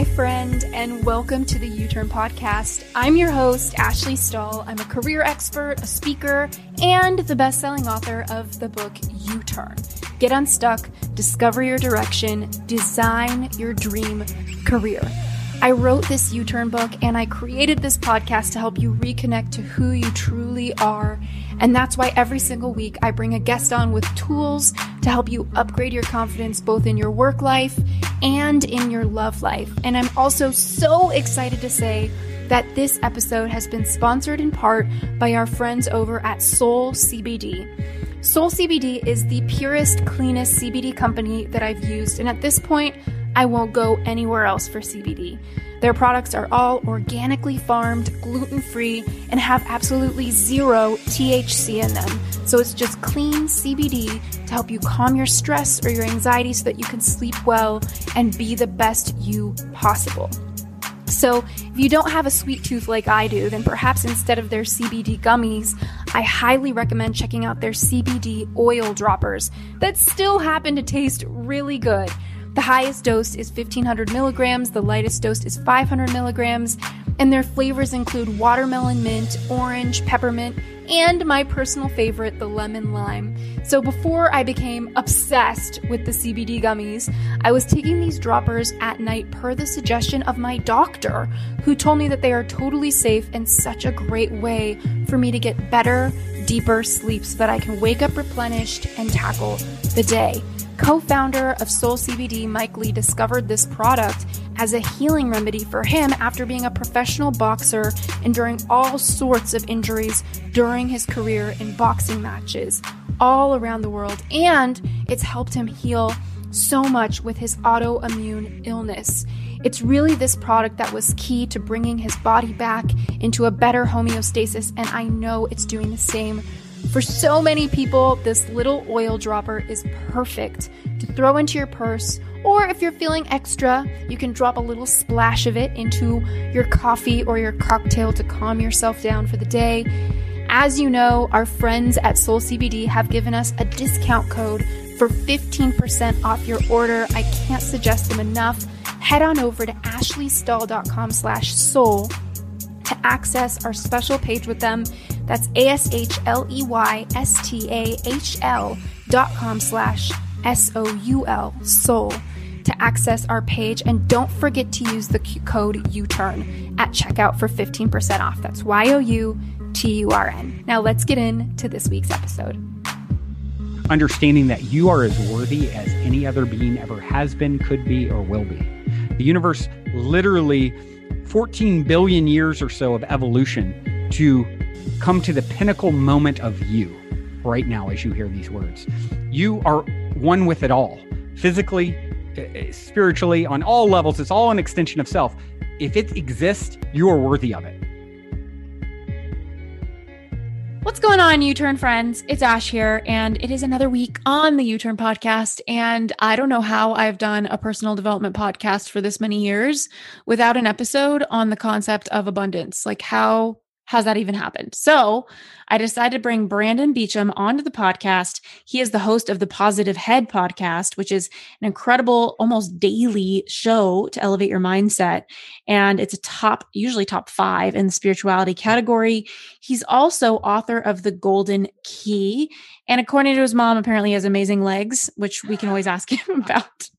my friend, and welcome to the U Turn Podcast. I'm your host, Ashley Stahl. I'm a career expert, a speaker, and the best selling author of the book U Turn. Get unstuck, discover your direction, design your dream career. I wrote this U Turn book and I created this podcast to help you reconnect to who you truly are. And that's why every single week I bring a guest on with tools to help you upgrade your confidence both in your work life and in your love life. And I'm also so excited to say that this episode has been sponsored in part by our friends over at Soul CBD. Soul CBD is the purest, cleanest CBD company that I've used, and at this point, I won't go anywhere else for CBD. Their products are all organically farmed, gluten free, and have absolutely zero THC in them. So it's just clean CBD to help you calm your stress or your anxiety so that you can sleep well and be the best you possible. So, if you don't have a sweet tooth like I do, then perhaps instead of their CBD gummies, I highly recommend checking out their CBD oil droppers that still happen to taste really good. The highest dose is 1500 milligrams, the lightest dose is 500 milligrams, and their flavors include watermelon mint, orange, peppermint, and my personal favorite, the lemon lime. So before I became obsessed with the CBD gummies, I was taking these droppers at night per the suggestion of my doctor, who told me that they are totally safe and such a great way for me to get better, deeper sleep so that I can wake up replenished and tackle the day. Co founder of Soul CBD, Mike Lee, discovered this product as a healing remedy for him after being a professional boxer, enduring all sorts of injuries during his career in boxing matches all around the world. And it's helped him heal so much with his autoimmune illness. It's really this product that was key to bringing his body back into a better homeostasis, and I know it's doing the same for so many people, this little oil dropper is perfect to throw into your purse, or if you're feeling extra, you can drop a little splash of it into your coffee or your cocktail to calm yourself down for the day. As you know, our friends at Soul CBD have given us a discount code for 15% off your order. I can't suggest them enough. Head on over to ashleystahl.com slash soul to access our special page with them. That's A-S-H-L-E-Y-S-T-A-H-L dot com slash S-O-U-L, soul, to access our page. And don't forget to use the code U-turn at checkout for 15% off. That's Y-O-U-T-U-R-N. Now let's get into this week's episode. Understanding that you are as worthy as any other being ever has been, could be, or will be. The universe literally 14 billion years or so of evolution to come to the pinnacle moment of you right now as you hear these words. You are one with it all, physically, eh, eh, spiritually, on all levels. It's all an extension of self. If it exists, you are worthy of it. What's going on, U Turn friends? It's Ash here, and it is another week on the U Turn podcast. And I don't know how I've done a personal development podcast for this many years without an episode on the concept of abundance. Like, how has that even happened? So I decided to bring Brandon Beachum onto the podcast. He is the host of the Positive Head podcast, which is an incredible, almost daily show to elevate your mindset. And it's a top, usually top five in the spirituality category. He's also author of The Golden Key. And according to his mom, apparently has amazing legs, which we can always ask him about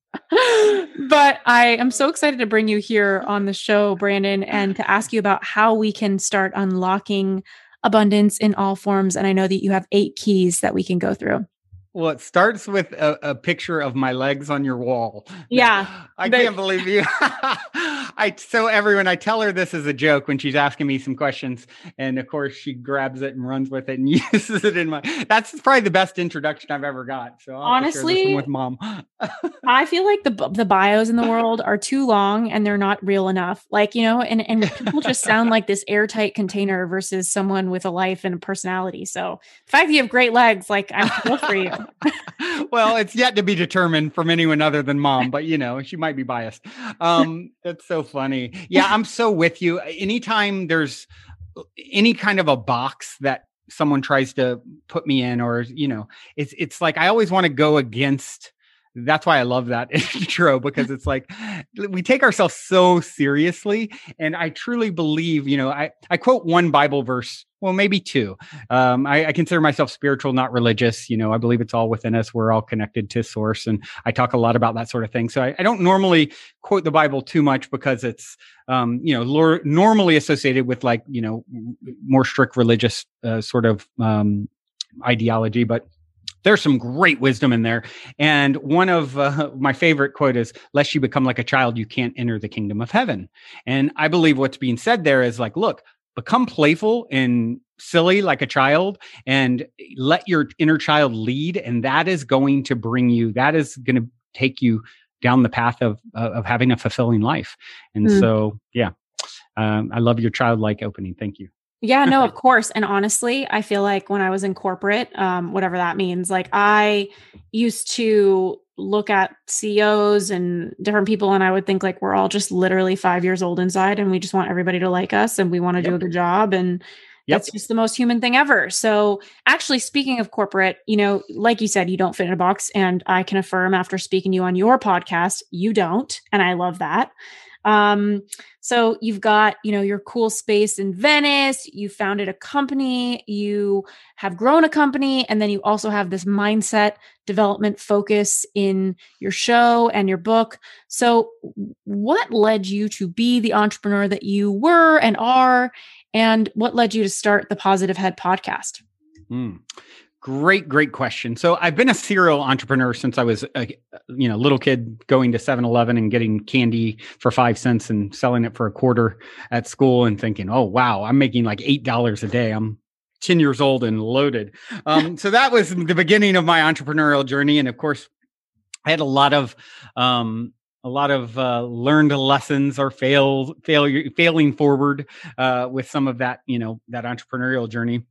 but I am so excited to bring you here on the show, Brandon, and to ask you about how we can start unlocking abundance in all forms. And I know that you have eight keys that we can go through. Well, it starts with a, a, picture of my legs on your wall. Yeah. I can't believe you. I so everyone, I tell her this is a joke when she's asking me some questions. And of course she grabs it and runs with it and uses it in my that's probably the best introduction I've ever got. So I'll honestly with mom. I feel like the the bios in the world are too long and they're not real enough. Like, you know, and, and people just sound like this airtight container versus someone with a life and a personality. So the fact that you have great legs, like I'm cool for you. well, it's yet to be determined from anyone other than mom, but you know, she might be biased. Um, that's so funny. Yeah, I'm so with you. Anytime there's uh, any kind of a box that someone tries to put me in, or you know, it's it's like I always want to go against that's why I love that intro because it's like we take ourselves so seriously. And I truly believe, you know, I, I quote one Bible verse, well, maybe two. Um, I, I, consider myself spiritual, not religious. You know, I believe it's all within us. We're all connected to source. And I talk a lot about that sort of thing. So I, I don't normally quote the Bible too much because it's, um, you know, lor- normally associated with like, you know, more strict religious uh, sort of um, ideology. But there's some great wisdom in there. And one of uh, my favorite quote is, lest you become like a child, you can't enter the kingdom of heaven. And I believe what's being said there is like, look, become playful and silly like a child and let your inner child lead. And that is going to bring you, that is going to take you down the path of, uh, of having a fulfilling life. And mm. so, yeah, um, I love your childlike opening. Thank you. Yeah, no, of course. And honestly, I feel like when I was in corporate, um, whatever that means, like I used to look at CEOs and different people, and I would think like we're all just literally five years old inside, and we just want everybody to like us, and we want to yep. do a good job, and yep. that's just the most human thing ever. So, actually, speaking of corporate, you know, like you said, you don't fit in a box, and I can affirm after speaking to you on your podcast, you don't, and I love that. Um, so you've got, you know, your cool space in Venice, you founded a company, you have grown a company, and then you also have this mindset development focus in your show and your book. So what led you to be the entrepreneur that you were and are? And what led you to start the Positive Head podcast? Mm. Great, great question. So I've been a serial entrepreneur since I was a you know little kid going to 7-Eleven and getting candy for five cents and selling it for a quarter at school and thinking, oh wow, I'm making like eight dollars a day. I'm 10 years old and loaded. Um, so that was the beginning of my entrepreneurial journey. And of course, I had a lot of um, a lot of uh, learned lessons or fail failure failing forward uh, with some of that you know that entrepreneurial journey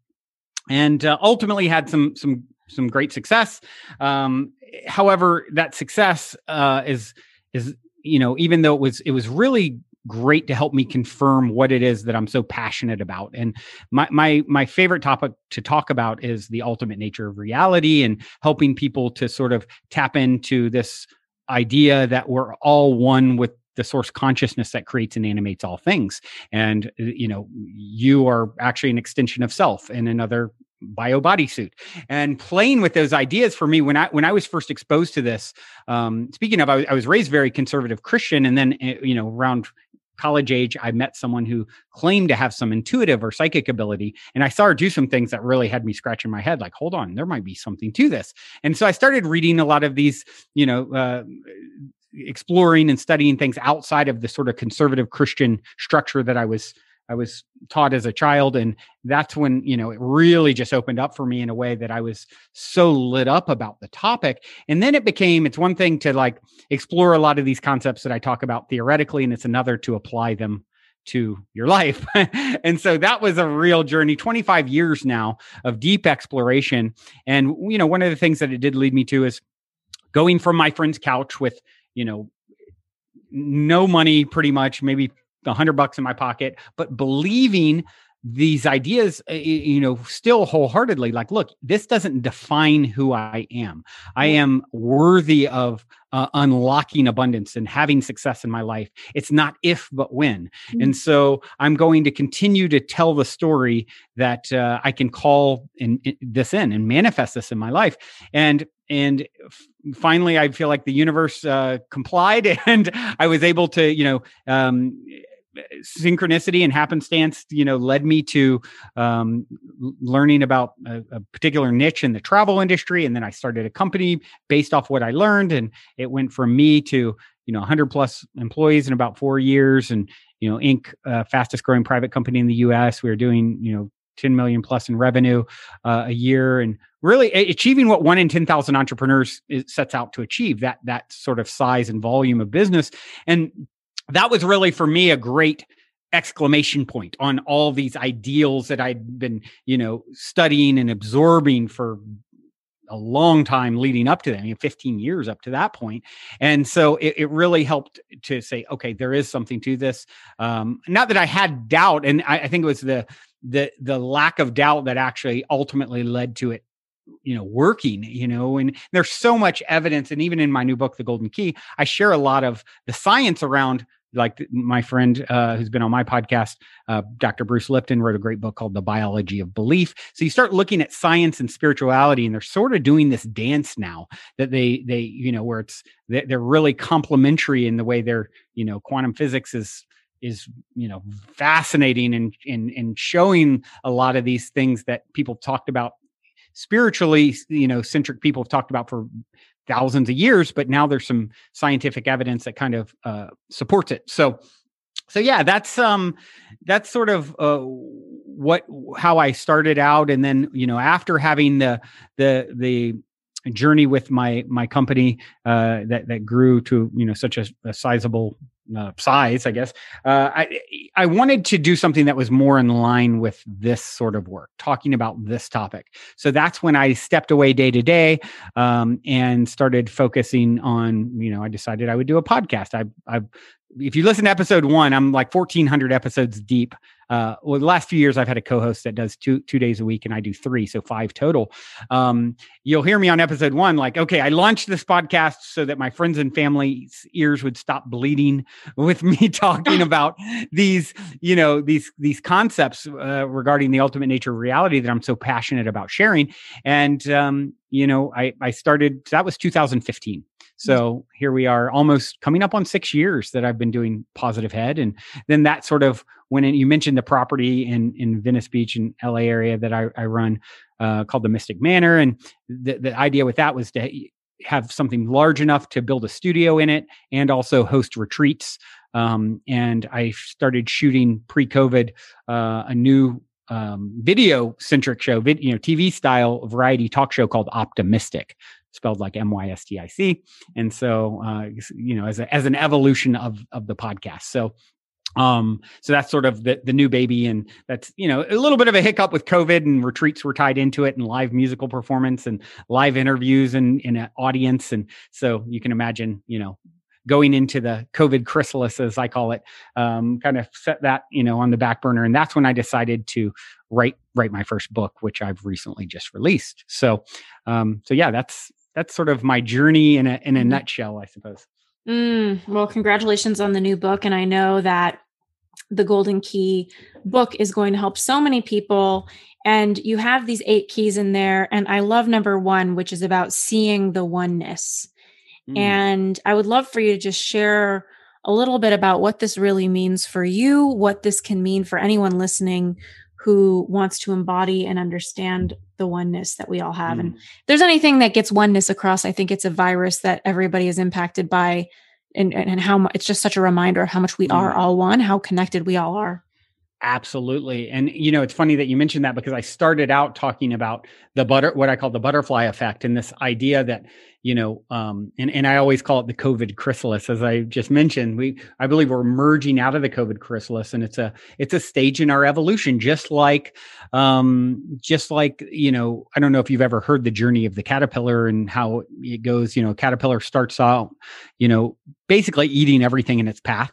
and uh, ultimately had some some some great success. Um, however, that success uh, is is you know even though it was it was really great to help me confirm what it is that I'm so passionate about. And my my my favorite topic to talk about is the ultimate nature of reality and helping people to sort of tap into this idea that we're all one with the source consciousness that creates and animates all things and uh, you know you are actually an extension of self in another bio bodysuit and playing with those ideas for me when i when i was first exposed to this um speaking of I, I was raised very conservative christian and then uh, you know around college age, I met someone who claimed to have some intuitive or psychic ability. And I saw her do some things that really had me scratching my head like, hold on, there might be something to this. And so I started reading a lot of these, you know, uh, exploring and studying things outside of the sort of conservative Christian structure that I was I was taught as a child. And that's when you know it really just opened up for me in a way that I was so lit up about the topic. And then it became it's one thing to like explore a lot of these concepts that I talk about theoretically and it's another to apply them to your life. and so that was a real journey 25 years now of deep exploration. And you know one of the things that it did lead me to is going from my friend's couch with you know, no money pretty much, maybe a hundred bucks in my pocket, but believing these ideas, uh, you know, still wholeheartedly like, look, this doesn't define who I am. I am worthy of uh, unlocking abundance and having success in my life. It's not if, but when. Mm-hmm. And so I'm going to continue to tell the story that uh, I can call in, in, this in and manifest this in my life. And and finally i feel like the universe uh, complied and i was able to you know um, synchronicity and happenstance you know led me to um, learning about a, a, particular niche in the travel industry. And then i started a company based off what i learned. And it went from me to you know 100 plus employees in about four years. And you know inc uh, fastest growing private company in the us we are doing you know 10 million plus in revenue uh, a year and really achieving what one in 10,000 entrepreneurs sets out to achieve that that sort of size and volume of business and that was really for me a great exclamation point on all these ideals that I'd been you know studying and absorbing for a long time leading up to that, I mean, 15 years up to that point. And so it, it really helped to say, okay, there is something to this. Um, not that I had doubt, and I, I think it was the the the lack of doubt that actually ultimately led to it you know working you know and there's so much evidence and even in my new book the golden key i share a lot of the science around like my friend uh, who's been on my podcast, uh, Dr. Bruce Lipton, wrote a great book called The Biology of Belief. So you start looking at science and spirituality, and they're sort of doing this dance now that they they you know where it's they're really complementary in the way they're you know quantum physics is is you know fascinating and and and showing a lot of these things that people talked about spiritually you know centric people have talked about for thousands of years, but now there's some scientific evidence that kind of uh, supports it. So, so yeah, that's um, that's sort of uh, what how I started out, and then you know after having the the the journey with my my company uh, that that grew to you know such a, a sizable uh, size, I guess. Uh, I I wanted to do something that was more in line with this sort of work, talking about this topic. So that's when I stepped away day to day um, and started focusing on. You know, I decided I would do a podcast. I I if you listen to episode one, I'm like 1,400 episodes deep uh, well, the last few years I've had a co-host that does two two days a week, and I do three, so five total. Um, you'll hear me on episode one, like, okay, I launched this podcast so that my friends and family's ears would stop bleeding with me talking about these, you know, these these concepts uh, regarding the ultimate nature of reality that I'm so passionate about sharing. And um, you know, I I started that was 2015. So here we are, almost coming up on six years that I've been doing Positive Head, and then that sort of when you mentioned the property in in Venice Beach and LA area that I, I run uh, called the Mystic Manor, and the the idea with that was to have something large enough to build a studio in it and also host retreats. Um, and I started shooting pre-COVID uh, a new um, video centric show, vid, you know, TV style variety talk show called Optimystic spelled like M Y S T I C. And so, uh, you know, as a, as an evolution of of the podcast. So, um, so that's sort of the the new baby, and that's you know a little bit of a hiccup with COVID and retreats were tied into it, and live musical performance and live interviews and in an audience, and so you can imagine, you know, going into the COVID chrysalis, as I call it, um, kind of set that you know on the back burner, and that's when I decided to write write my first book, which I've recently just released. So, um, so yeah, that's that's sort of my journey in a in a mm-hmm. nutshell, I suppose. Mm, well, congratulations on the new book, and I know that the Golden Key book is going to help so many people. And you have these eight keys in there, and I love number one, which is about seeing the oneness. Mm. And I would love for you to just share a little bit about what this really means for you, what this can mean for anyone listening who wants to embody and understand the oneness that we all have. Mm. And there's anything that gets oneness across, I think it's a virus that everybody is impacted by and, and, how much it's just such a reminder of how much we mm. are all one, how connected we all are. Absolutely. And you know, it's funny that you mentioned that because I started out talking about the butter what I call the butterfly effect and this idea that, you know, um and, and I always call it the COVID chrysalis as I just mentioned. We I believe we're merging out of the COVID chrysalis and it's a it's a stage in our evolution just like um just like, you know, I don't know if you've ever heard the journey of the caterpillar and how it goes, you know, caterpillar starts out, you know, basically eating everything in its path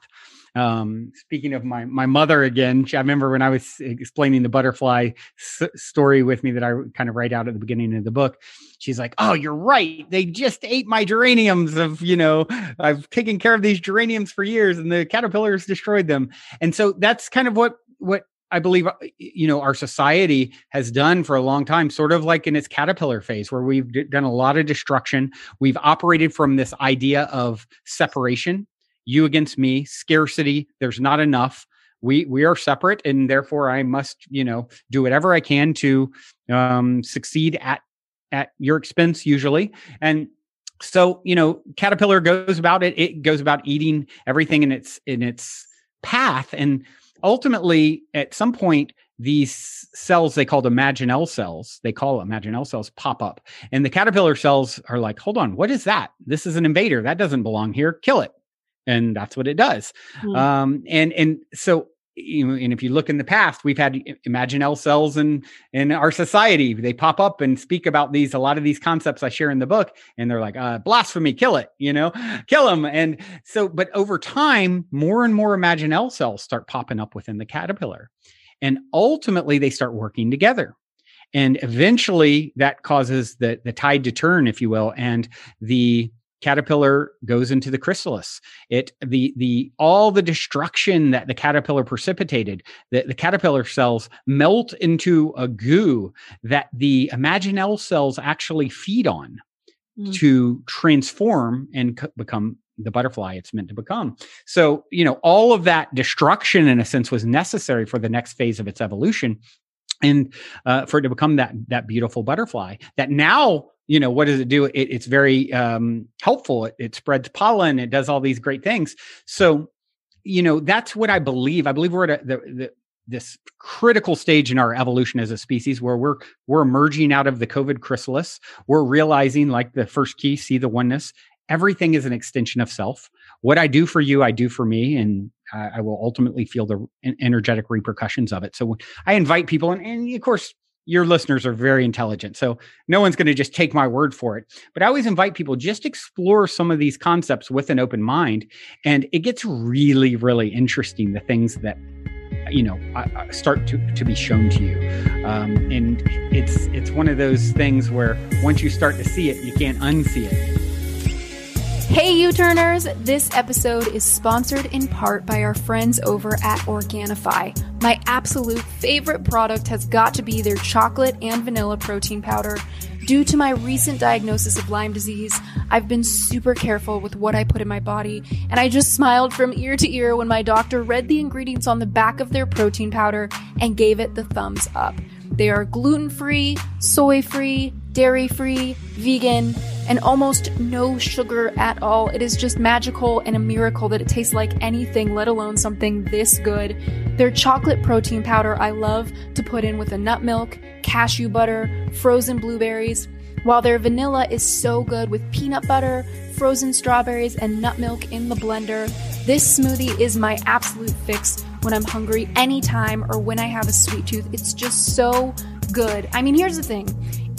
um, speaking of my my mother again, I remember when I was explaining the butterfly s- story with me that I kind of write out at the beginning of the book. She's like, "Oh, you're right. They just ate my geraniums. Of you know, I've taken care of these geraniums for years, and the caterpillars destroyed them." And so that's kind of what what I believe you know our society has done for a long time, sort of like in its caterpillar phase, where we've d- done a lot of destruction. We've operated from this idea of separation you against me, scarcity, there's not enough. We we are separate, and therefore I must, you know, do whatever I can to um, succeed at at your expense, usually. And so, you know, caterpillar goes about it. It goes about eating everything in its in its path, and ultimately, at some point, these cells they called imaginal cells they call imaginal cells pop up and the caterpillar cells are like hold on what is that this is an invader that doesn't belong here kill it and that's what it does. Mm-hmm. Um, and and so you know, and if you look in the past, we've had imaginal cells in in our society. They pop up and speak about these. A lot of these concepts I share in the book, and they're like, uh, "Blasphemy, kill it!" You know, kill them. And so, but over time, more and more imaginal cells start popping up within the caterpillar, and ultimately, they start working together. and eventually that causes the the tide to turn if you will and the caterpillar goes into the chrysalis it the the all the destruction that the caterpillar precipitated the, the caterpillar cells melt into a goo that the imaginal cells actually feed on mm. to transform and c- become the butterfly it's meant to become so you know all of that destruction in a sense was necessary for the next phase of its evolution and uh, for it to become that that beautiful butterfly that now you know what does it do? It, it's very um, helpful. It, it spreads pollen. It does all these great things. So you know that's what i believe. I believe we're at a, the, the this critical stage in our evolution as a species where we're we're emerging out of the covid chrysalis. We're realizing like the first key see the oneness. Everything is an extension of self. What i do for you i do for me and I, I will ultimately feel the energetic repercussions of it. So i invite people and, and of course your listeners are very intelligent. So no one's going to just take my word for it. But I always invite people just explore some of these concepts with an open mind. And it gets really, really interesting, the things that you know start to, to be shown to you um, and it's it's one of those things where once you start to see it you can't unsee it Hey, U Turners! This episode is sponsored in part by our friends over at Organifi. My absolute favorite product has got to be their chocolate and vanilla protein powder. Due to my recent diagnosis of Lyme disease, I've been super careful with what I put in my body, and I just smiled from ear to ear when my doctor read the ingredients on the back of their protein powder and gave it the thumbs up. They are gluten free, soy free, dairy free, vegan, and almost no sugar at all. It is just magical and a miracle that it tastes like anything, let alone something this good. Their chocolate protein powder I love to put in with a nut milk, cashew butter, frozen blueberries, while their vanilla is so good with peanut butter, frozen strawberries, and nut milk in the blender. This smoothie is my absolute fix when I'm hungry anytime or when I have a sweet tooth. It's just so good. I mean, here's the thing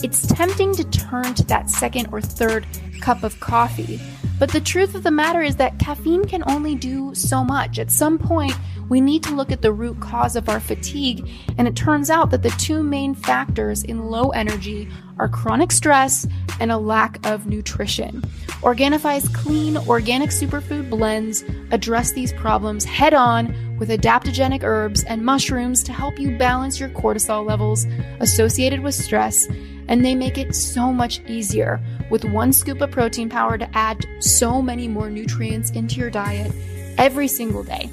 it's tempting to turn to that second or third cup of coffee. But the truth of the matter is that caffeine can only do so much. At some point, we need to look at the root cause of our fatigue, and it turns out that the two main factors in low energy are chronic stress and a lack of nutrition. Organifi's clean, organic superfood blends address these problems head on with adaptogenic herbs and mushrooms to help you balance your cortisol levels associated with stress and they make it so much easier with one scoop of protein powder to add so many more nutrients into your diet every single day.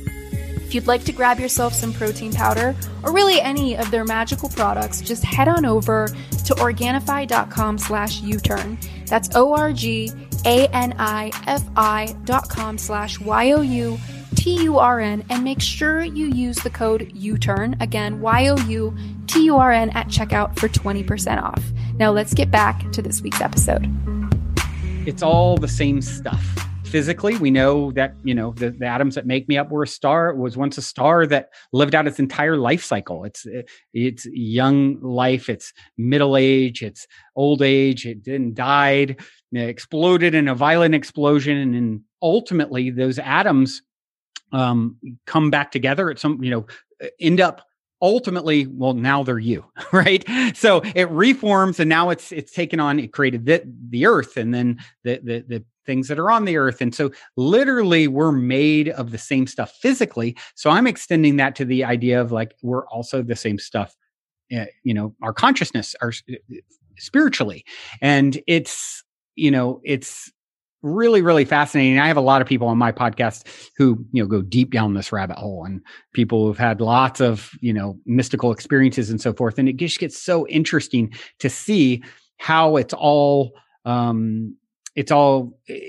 If you'd like to grab yourself some protein powder or really any of their magical products, just head on over to Organifi.com slash U-turn. That's O-R-G-A-N-I-F-I dot com slash Y-O-U-T-U-R-N and make sure you use the code U-turn, again, Y-O-U-T-U-R-N at checkout for 20% off. Now let's get back to this week's episode. It's all the same stuff. Physically, we know that you know the, the atoms that make me up were a star. Was once a star that lived out its entire life cycle. It's it's young life, it's middle age, it's old age. It then died, it exploded in a violent explosion, and ultimately those atoms um, come back together at some you know end up ultimately well now they're you right so it reforms and now it's it's taken on it created the, the earth and then the, the the things that are on the earth and so literally we're made of the same stuff physically so i'm extending that to the idea of like we're also the same stuff uh, you know our consciousness our spiritually and it's you know it's really really fascinating i have a lot of people on my podcast who you know go deep down this rabbit hole and people who've had lots of you know mystical experiences and so forth and it just gets so interesting to see how it's all um it's all eh,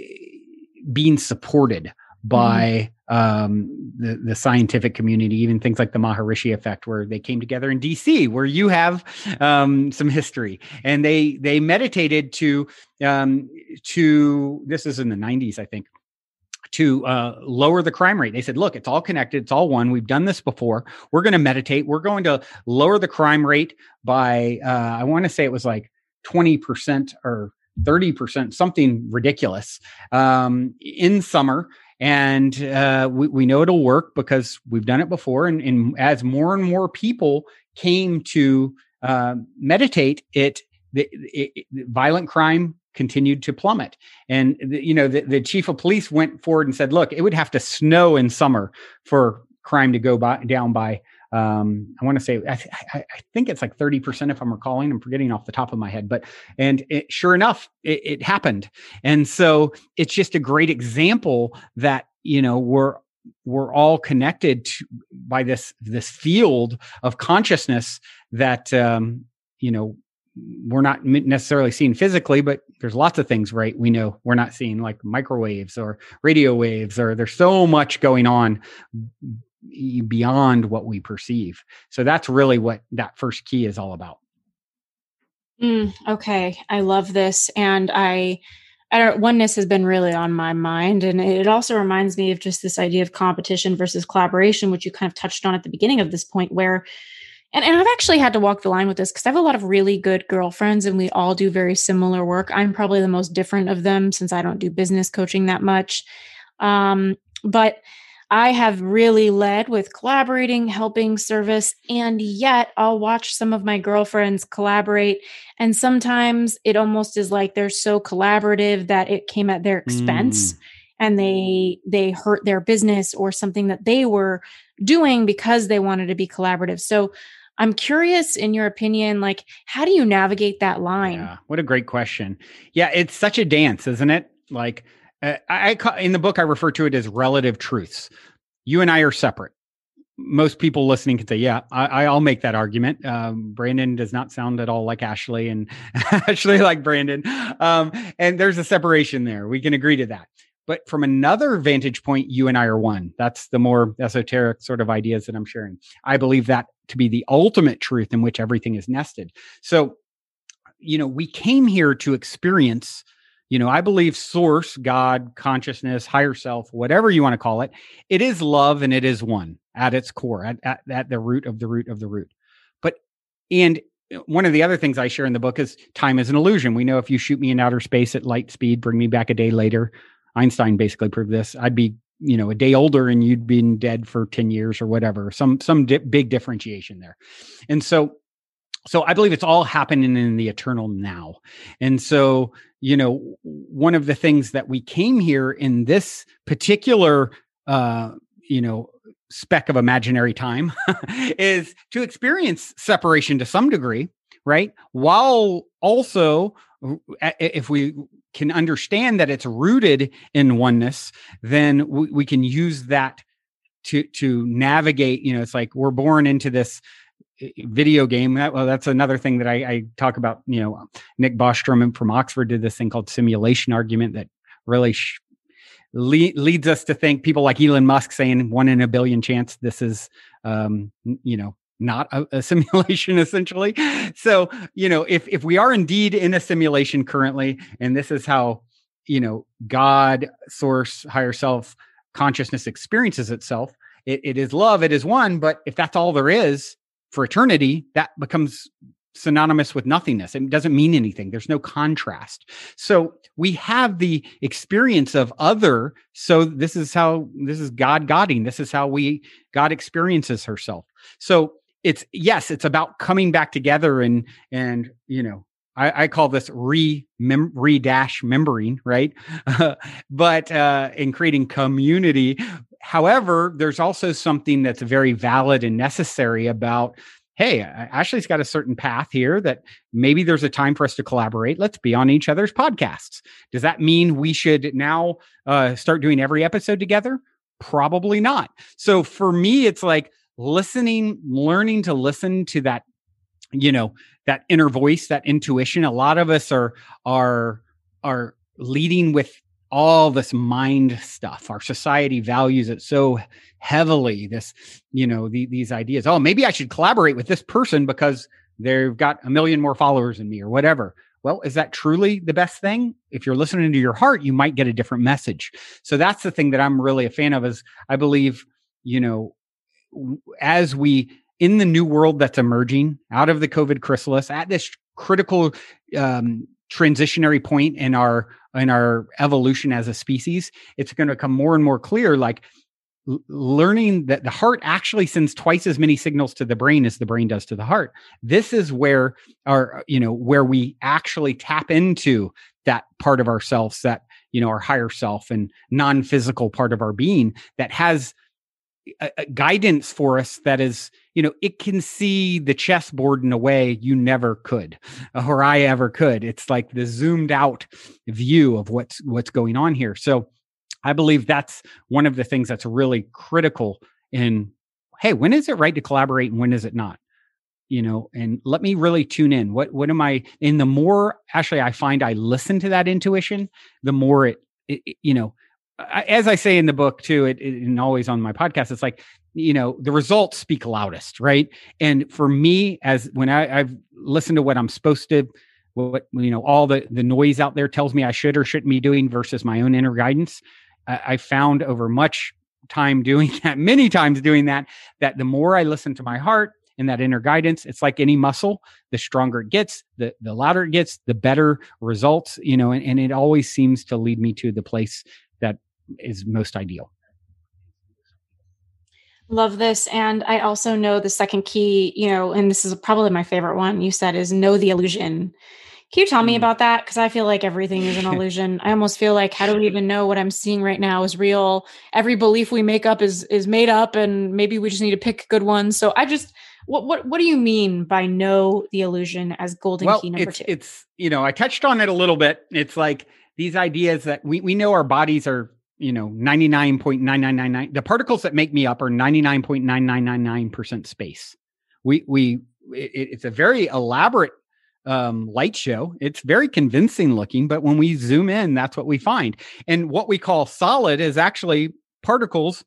being supported by mm-hmm. um, the, the scientific community, even things like the Maharishi effect, where they came together in DC, where you have um, some history, and they they meditated to um, to this is in the 90s, I think. To uh, lower the crime rate, they said, "Look, it's all connected. It's all one. We've done this before. We're going to meditate. We're going to lower the crime rate by, uh, I want to say it was like twenty percent or 30%, something ridiculous um, in summer and uh, we, we know it'll work because we've done it before and, and as more and more people came to uh, meditate, it, it, it, violent crime continued to plummet. And the, you know, the, the chief of police went forward and said, "Look, it would have to snow in summer for crime to go by, down by." Um, I want to say, I, I, I, think it's like 30% if I'm recalling, I'm forgetting off the top of my head, but, and it, sure enough, it, it happened. And so it's just a great example that, you know, we're, we're all connected to, by this, this field of consciousness that, um, you know, we're not necessarily seeing physically, but there's lots of things, right? We know we're not seeing like microwaves or radio waves, or there's so much going on beyond what we perceive. So that's really what that first key is all about. Mm, okay, I love this, and I, I don't. Oneness has been really on my mind, and it also reminds me of just this idea of competition versus collaboration, which you kind of touched on at the beginning of this point, where and, and I've actually had to walk the line with this because I have a lot of really good girlfriends and we all do very similar work. I'm probably the most different of them since I don't do business coaching that much. Um, but I have really led with collaborating, helping service, and yet I'll watch some of my girlfriends collaborate. And sometimes it almost is like they're so collaborative that it came at their expense. Mm. and they they hurt their business or something that they were doing because they wanted to be collaborative so I'm curious in your opinion, like how do you navigate that line? Yeah, what a great question. Yeah, it's such a dance, isn't it? Like I, I in the book I refer to it as relative truths. You and I are separate. Most people listening can say, "Yeah, I, will make that argument." Um, Brandon does not sound at all like Ashley, and Ashley like Brandon. Um, and there's a separation there. We can agree to that. But from another vantage point, you and I are one. That's the more esoteric sort of ideas that I'm sharing. I believe that to be the ultimate truth in which everything is nested. So, you know, we came here to experience, you know, I believe source, God, consciousness, higher self, whatever you want to call it, it is love and it is one at its core, at, at, at the root of the root of the root. But, and uh, one of the other things I share in the book is time is an illusion. We know if you shoot me in outer space at light speed, bring me back a day later, Einstein basically proved this. I'd be, you know, a day older and you'd been dead for 10 years or whatever. Some some di- big differentiation there. And so so I believe it's all happening in the eternal now. And so, you know, one of the things that we came here in this particular uh, you know, speck of imaginary time is to experience separation to some degree, right? While also if we can understand that it's rooted in oneness, then we, we can use that to to navigate. You know, it's like we're born into this video game. That, well, that's another thing that I, I talk about. You know, Nick Bostrom from Oxford did this thing called simulation argument that really sh- le- leads us to think people like Elon Musk saying one in a billion chance this is, um, you know, not a, a, simulation essentially so you know if if we are indeed in a simulation currently and this is how you know god source higher self consciousness experiences itself it, it is love it is one but if that's all there is for eternity that becomes synonymous with nothingness it doesn't mean anything there's no contrast so we have the experience of other so this is how this is god godding this is how we god experiences herself so it's yes, it's about coming back together and and you know I, I call this re mem, re dash membering, right? but uh, in creating community. However, there's also something that's very valid and necessary about hey, Ashley's got a certain path here that maybe there's a time for us to collaborate. Let's be on each other's podcasts. Does that mean we should now uh, start doing every episode together? Probably not. So for me, it's like, listening, learning to listen to that, you know, that inner voice, that intuition. A lot of us are are are leading with all this mind stuff. Our society values it so heavily. This, you know, the, these ideas. Oh, maybe I should collaborate with this person because they've got a million more followers than me or whatever. Well, is that truly the best thing? If you're listening to your heart, you might get a different message. So that's the thing that I'm really a fan of is I believe, you know, as we in the new world that's emerging out of the COVID chrysalis at this critical um, transitionary point in our in our evolution as a species, it's going to become more and more clear. Like learning that the heart actually sends twice as many signals to the brain as the brain does to the heart. This is where our, you know, where we actually tap into that part of ourselves that, you know, our higher self and non physical part of our being that has a, a guidance for us that is, you know, it can see the chessboard in a way you never could or I ever could. It's like the zoomed out view of what's what's going on here. So I believe that's one of the things that's really critical in hey, when is it right to collaborate and when is it not? You know, and let me really tune in. What what am I in the more actually I find I listen to that intuition, the more it, it, it you know, as I say in the book too, it, it, and always on my podcast, it's like you know the results speak loudest, right? And for me, as when I, I've listened to what I'm supposed to, what you know, all the the noise out there tells me I should or shouldn't be doing versus my own inner guidance, I, I found over much time doing that, many times doing that, that the more I listen to my heart and that inner guidance, it's like any muscle, the stronger it gets, the, the louder it gets, the better results, you know, and, and it always seems to lead me to the place that is most ideal. Love this. And I also know the second key, you know, and this is probably my favorite one you said is know the illusion. Can you tell me mm. about that? Because I feel like everything is an illusion. I almost feel like how do we even know what I'm seeing right now is real? Every belief we make up is is made up, and maybe we just need to pick good ones. So I just what what what do you mean by know the illusion as golden well, key number it's, two? It's you know I touched on it a little bit. It's like these ideas that we we know our bodies are you know 99.9999 the particles that make me up are 99.9999% space. We we it, it's a very elaborate um, light show. It's very convincing looking but when we zoom in that's what we find. And what we call solid is actually particles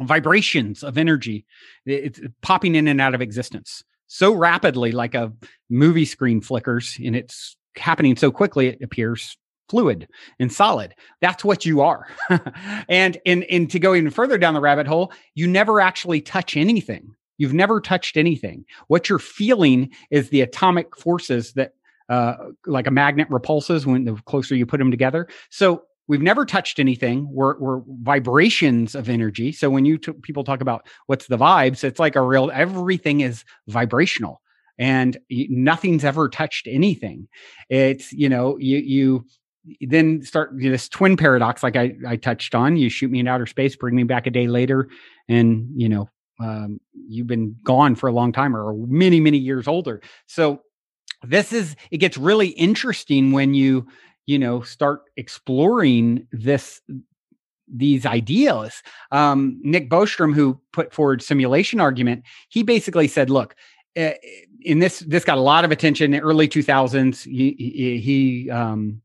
vibrations of energy. It's popping in and out of existence so rapidly like a movie screen flickers and it's happening so quickly it appears fluid and solid. That's what you are. and in and to go even further down the rabbit hole, you never actually touch anything. You've never touched anything. What you're feeling is the atomic forces that uh, like a magnet repulses when the closer you put them together. So we've never touched anything. We're, we're vibrations of energy. So when you t- people talk about what's the vibes, it's like a real everything is vibrational and nothing's ever touched anything. It's you know you you then start this twin paradox like I, I touched on you shoot me in outer space bring me back a day later and you know um, you've been gone for a long time or many many years older. So this is it gets really interesting when you you know start exploring this these ideas. Um, nick bostrom who put forward simulation argument he basically said look uh, in this this got a lot of attention in the early 2000s he, he, he um,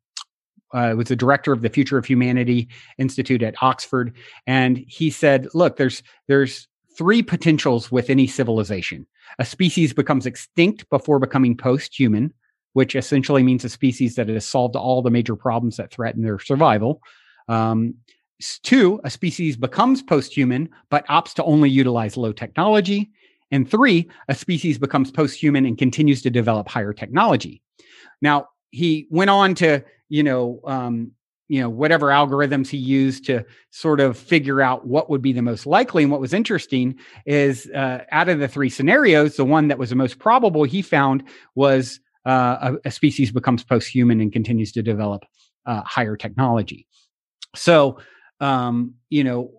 uh, was the director of the Future of Humanity Institute at Oxford, and he said, "Look, there's there's three potentials with any civilization. A species becomes extinct before becoming post-human, which essentially means a species that has solved all the major problems that threaten their survival." Um, two, a species becomes post-human but opts to only utilize low technology. And three, a species becomes post-human and continues to develop higher technology. Now, he went on to you know um, you know whatever algorithms he used to sort of figure out what would be the most likely. And what was interesting is uh, out of the three scenarios the one that was the most probable he found was uh, a, a, species becomes post-human and continues to develop uh, higher technology. So um, you know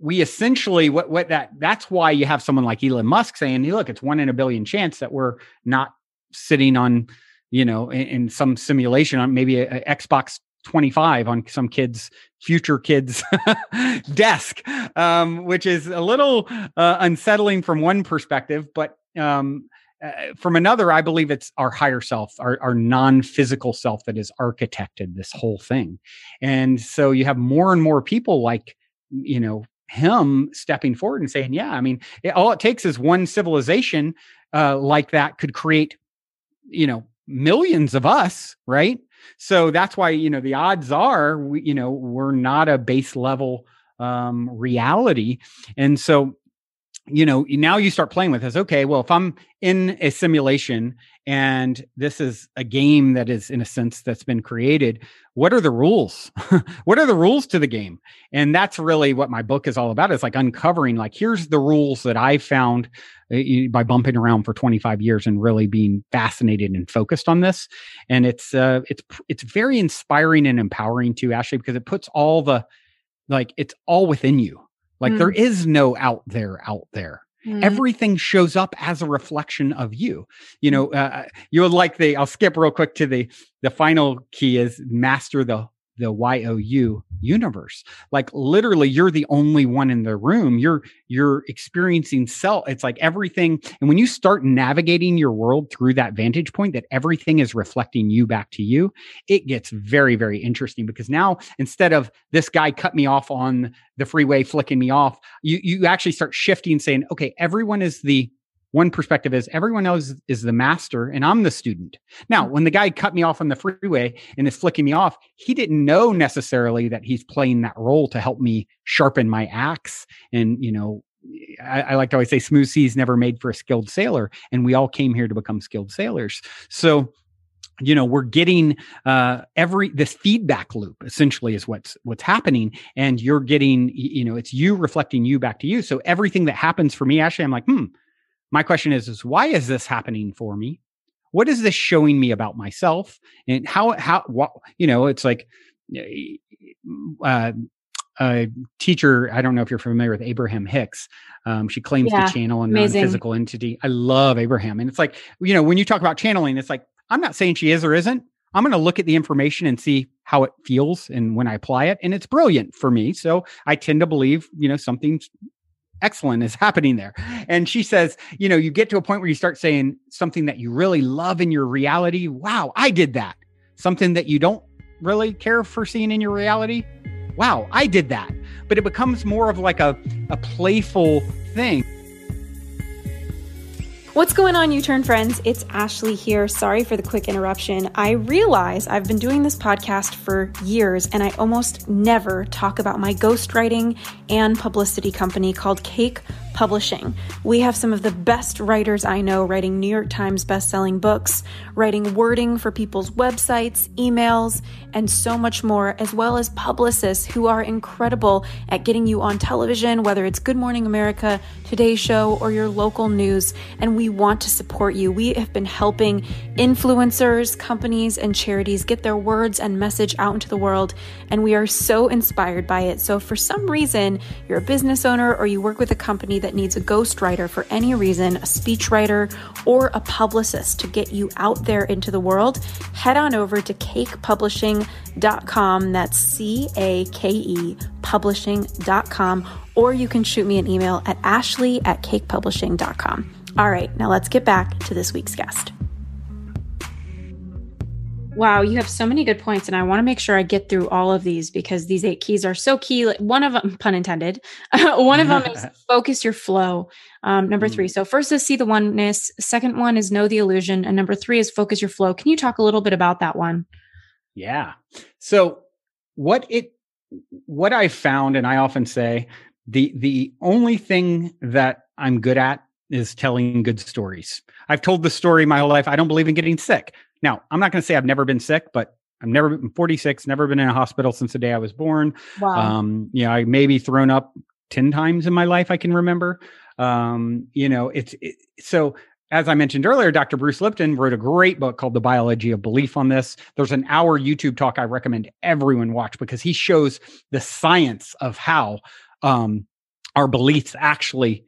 we essentially what what that that's why you have someone like Elon Musk saying, hey, "Look, it's one in a billion chance that we're not sitting on you know, in, in some simulation on maybe a, Xbox 25 on some kids future kids desk um, which is a little uh, unsettling from one perspective but um, uh, from another i believe it's our higher self our, our non-physical self that has architected this whole thing. And so you have more and more people like you know him stepping forward and saying yeah i mean it, all it takes is one civilization uh, like that could create you know millions of us, right? So that's why, you know, the odds are, we, you know, we're not a base level um, reality. And so you know, now you start playing with this. Okay, well, if I'm in a simulation and this is a game that is, in a sense, that's been created, what are the rules? what are the rules to the game? And that's really what my book is all about. Is like uncovering, like, here's the rules that I found uh, by bumping around for 25 years and really being fascinated and focused on this. And it's uh, it's it's very inspiring and empowering too, Ashley, because it puts all the like it's all within you like mm. there is no out there out there. Mm. Everything shows up as a reflection of you. You know, uh, uh you would like the. I'll skip real quick to the the final key is master the the YOU universe. Like literally you're the only one in the room. You're you're experiencing self. It's like everything and when you start navigating your world through that vantage point that everything is reflecting you back to you, it gets very very interesting because now instead of this guy cut me off on the freeway flicking me off, you you actually start shifting saying, "Okay, everyone is the one perspective is everyone else is the master and I'm the student. Now, when the guy cut me off on the freeway and is flicking me off, he didn't know necessarily that he's playing that role to help me sharpen my axe. And, you know, I, I like to always say smooth seas never made for a skilled sailor. And we all came here to become skilled sailors. So, you know we're getting uh every this feedback loop essentially is what's what's happening and you're getting you know it's you reflecting you back to you so everything that happens for me actually i'm like hmm my question is, is why is this happening for me? What is this showing me about myself? And how, how, what, you know, it's like, uh, a teacher, I don't know if you're familiar with Abraham Hicks. Um, she claims yeah, to channel a non-physical entity. I love Abraham. And it's like, you know, when you talk about channeling, it's like, I'm not saying she is or isn't. I'm going to look at the information and see how it feels and when I apply it. And it's brilliant for me. So I tend to believe, you know, something's excellent is happening there. And she says, you know, you get to a point where you start saying something that you really love in your reality. Wow, I did that. Something that you don't really care for seeing in your reality. Wow, I did that. But it becomes more of like a, a playful thing. What's going on, YOU TURN friends? It's Ashley here. Sorry for the quick interruption. I realize I've been doing this podcast for years and I almost never talk about my ghostwriting and publicity company called Cake Publishing. We have some of the best writers I know writing New York Times best-selling books, writing wording for people's websites, emails, and so much more, as well as publicists who are incredible at getting you on television, whether it's Good Morning America, Today Show, or your local news. And we want to support you. We have been helping influencers, companies, and charities get their words and message out into the world, and we are so inspired by it. So, for some reason, you're a business owner or you work with a company that needs a ghostwriter for any reason, a speechwriter, or a publicist to get you out there into the world, head on over to cakepublishing.com. That's C A K E publishing.com. Or you can shoot me an email at ashley at cakepublishing.com. All right, now let's get back to this week's guest. Wow, you have so many good points, and I want to make sure I get through all of these because these eight keys are so key. One of them, pun intended, one of them is focus your flow. Um, number three. Mm. So first is see the oneness. Second one is know the illusion, and number three is focus your flow. Can you talk a little bit about that one? Yeah. So what it what I found, and I often say the the only thing that I'm good at is telling good stories. I've told the story my whole life. I don't believe in getting sick. Now, I'm not going to say I've never been sick, but I've never been 46, never been in a hospital since the day I was born. Wow. Um, you know, I maybe thrown up 10 times in my life I can remember. Um, you know, it's it, so as I mentioned earlier, Dr. Bruce Lipton wrote a great book called The Biology of Belief on this. There's an hour YouTube talk I recommend everyone watch because he shows the science of how um, our beliefs actually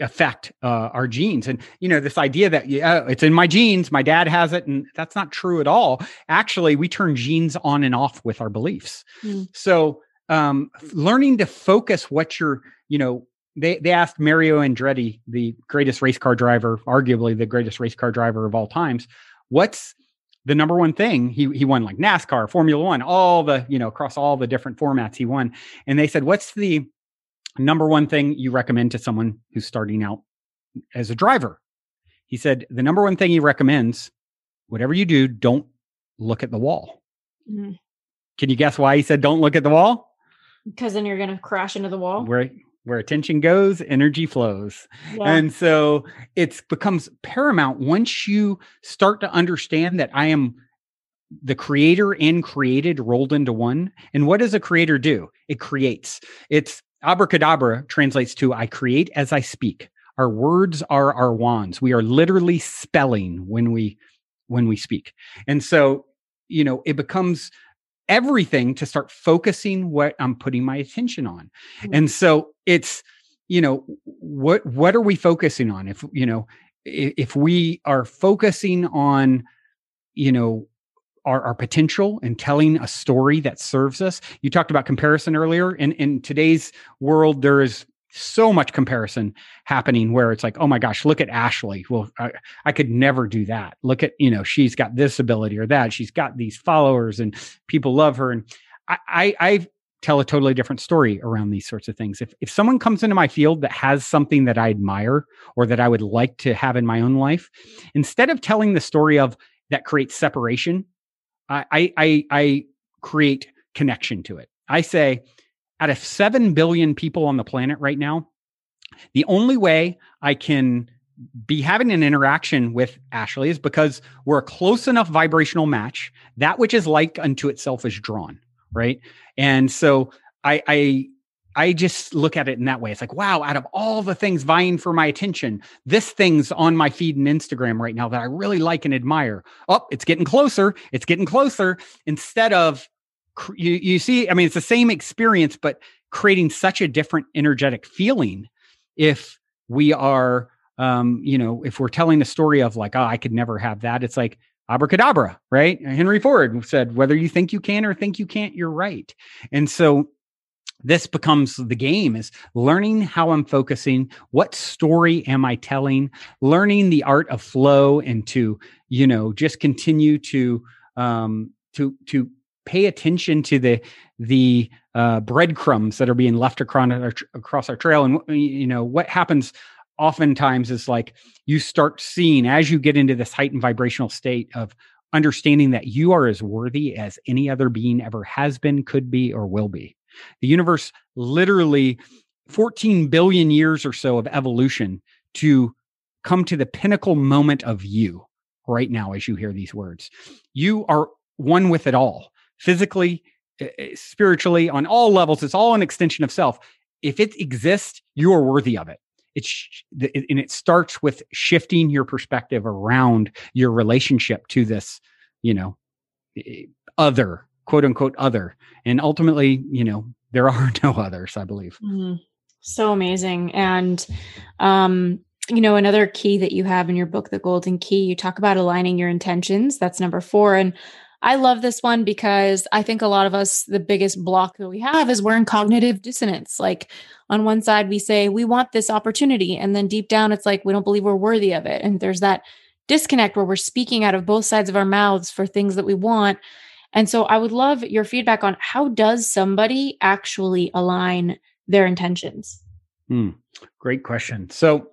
affect uh, our genes. And you know this idea that yeah it's in my genes my dad has it and that's not true at all. Actually we turn genes on and off with our beliefs. Mm. so um, learning to focus what you're you know they they asked mario andretti the greatest race car driver arguably the greatest race car driver of all times what's the number one thing? He he won like nascar formula one all the you know across all the different formats he won. And they said what's the number one thing you recommend to someone who's starting out as a driver? He said the number one thing he recommends, whatever you do, don't look at the wall. Mm. Can you guess why he said don't look at the wall? Because then you're going to crash into the wall. Right. where attention goes, energy flows. Yeah. And so it becomes paramount once you start to understand that I am the creator and created rolled into one. And what does a creator do? It creates. It's abracadabra translates to I create as I speak. Our words are our wands. We are literally spelling when we when we speak. And so, you know, it becomes everything to start focusing what I'm putting my attention on. Mm-hmm. And so it's, you know, what what are we focusing on? If you know, if, if we are focusing on, you know, our, our potential and telling a story that serves us. You talked about comparison earlier. In in today's world, there is so much comparison happening where it's like, oh my gosh, look at Ashley. Well, I, I, could never do that. Look at, you know, she's got this ability or that. She's got these followers and people love her. And I, I, I tell a totally different story around these sorts of things. If if someone comes into my field that has something that I admire or that I would like to have in my own life, instead of telling the story of that creates separation, I I I create connection to it. I say, out of 7 billion people on the planet right now, the only way I can be having an interaction with Ashley is because we're a close enough vibrational match. That which is like unto itself is drawn, right? And so I, I I just look at it in that way. It's like, wow, out of all the things vying for my attention, this thing's on my feed and Instagram right now that I really like and admire. Oh, it's getting closer. It's getting closer. Instead of you, you see, I mean, it's the same experience, but creating such a different energetic feeling if we are, um, you know, if we're telling a story of like, oh, I could never have that. It's like, abracadabra, right? Henry Ford said, whether you think you can or think you can't, you're right. And so this becomes the game is learning how I'm focusing, what story am I telling, learning the art of flow and to, you know, just continue to um to to pay attention to the the uh, breadcrumbs that are being left across our, across our trail. And you know what happens oftentimes is like you start seeing as you get into this heightened vibrational state of understanding that you are as worthy as any other being ever has been, could be, or will be. The universe literally 14 billion years or so of evolution to come to the pinnacle moment of you right now as you hear these words. You are one with it all physically, eh, eh, spiritually, on all levels. It's all an extension of self. If it exists, you are worthy of it. It's and it starts with shifting your perspective around your relationship to this, you know, eh, other quote unquote other, and ultimately, you know, there are no others. I believe. Mm-hmm. So amazing, and um, you know, another key that you have in your book, The Golden Key, you talk about aligning your intentions. That's number four, and I love this one because I think a lot of us, the biggest block that we have is we're in cognitive dissonance. Like on one side, we say we want this opportunity. And then deep down, it's like we don't believe we're worthy of it. And there's that disconnect where we're speaking out of both sides of our mouths for things that we want. And so I would love your feedback on how does somebody actually align their intentions? Hmm. Great question. So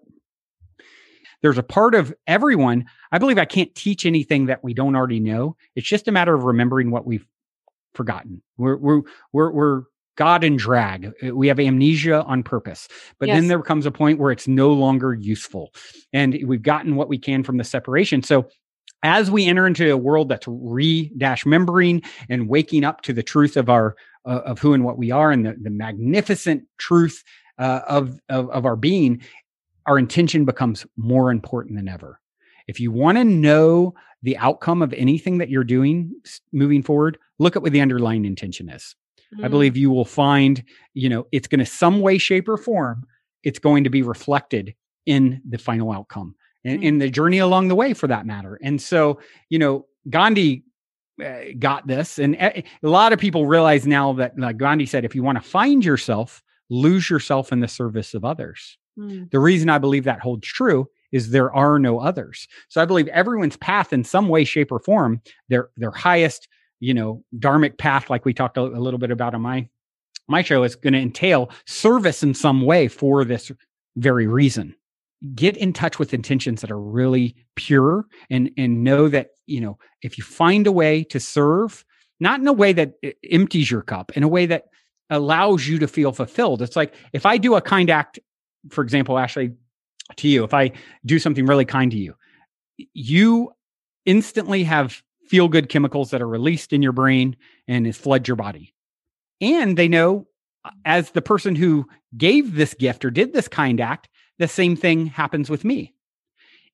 there's a part of everyone. I believe I can't teach anything that we don't already know. It's just a matter of remembering what we've forgotten. We're we're we're we're God and drag. We have amnesia on purpose. But yes. then there comes a point where it's no longer useful. And we've gotten what we can from the separation. So as we enter into a world that's re dash membering and waking up to the truth of our uh, of who and what we are and the, the magnificent truth uh, of, of of our being our intention becomes more important than ever. If you want to know the outcome of anything that you're doing moving forward, look at what the underlying intention is. Mm. I believe you will find, you know, it's going to some way, shape, or form, it's going to be reflected in the final outcome and mm. in the journey along the way for that matter. And so, you know, Gandhi uh, got this. And a lot of people realize now that like Gandhi said, if you want to find yourself, lose yourself in the service of others. Mm. The reason I believe that holds true is there are no others. So I believe everyone's path in some way, shape, or form, their their highest, you know, dharmic path, like we talked a, a little bit about on my my show, is going to entail service in some way for this very reason. Get in touch with intentions that are really pure and and know that, you know, if you find a way to serve, not in a way that eh, empties your cup, in a way that allows you to feel fulfilled. It's like if I do a kind act, for example, Ashley, to you, if I do something really kind to you, you instantly have feel good chemicals that are released in your brain and it floods your body. And they know as the person who gave this gift or did this kind act, the same thing happens with me.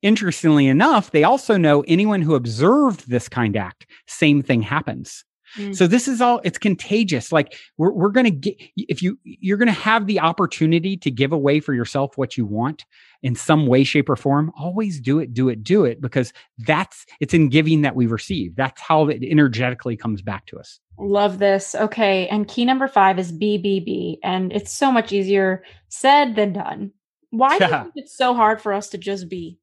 Interestingly enough, they also know anyone who observed this kind act, same thing happens. Mm. So this is all it's contagious. Like we're we're going to get if you you're going to have the opportunity to give away for yourself what you want in some way shape or form, always do it, do it, do it because that's it's in giving that we receive. That's how it energetically comes back to us. Love this. Okay, and key number 5 is BBB and it's so much easier said than done. Why yeah. do you think it's so hard for us to just be?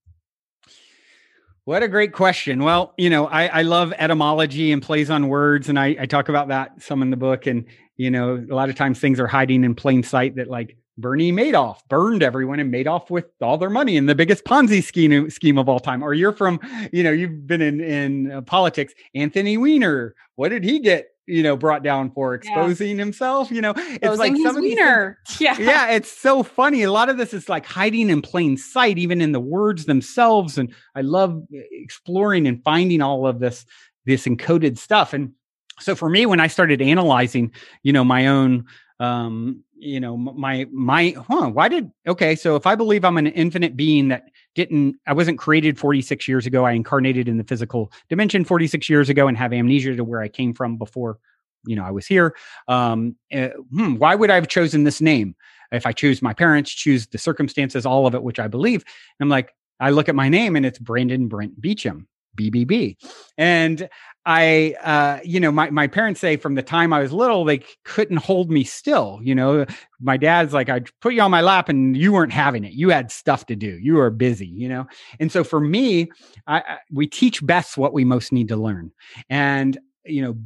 What a great question. Well, you know, I, I love etymology and plays on words, and I, I talk about that some in the book. And, you know, a lot of times things are hiding in plain sight that, like, Bernie Madoff burned everyone and made off with all their money in the biggest Ponzi scheme scheme of all time. Or you're from, you know, you've been in in uh, politics. Anthony Weiner, what did he get? You know, brought down for exposing yeah. himself. You know, exposing it's like some of wiener. These yeah, yeah. It's so funny. A lot of this is like hiding in plain sight, even in the words themselves. And I love eh, exploring and finding all of this this encoded stuff. And so for me, when I started analyzing, you know, my own um, you know, my my huh, why did okay, so if I believe I'm an infinite being that didn't I wasn't created 46 years ago, I incarnated in the physical dimension 46 years ago and have amnesia to where I came from before, you know, I was here. Um, uh, hmm, why would I have chosen this name? If I choose my parents, choose the circumstances, all of it, which I believe, I'm like, I look at my name and it's Brandon Brent Beachum. BBB. And I, uh, you know, my, my parents say from the time I was little, they couldn't hold me still. You know, my dad's like, I put you on my lap and you weren't having it. You had stuff to do. You were busy, you know? And so for me, I, I, we teach best what we most need to learn. And, you know,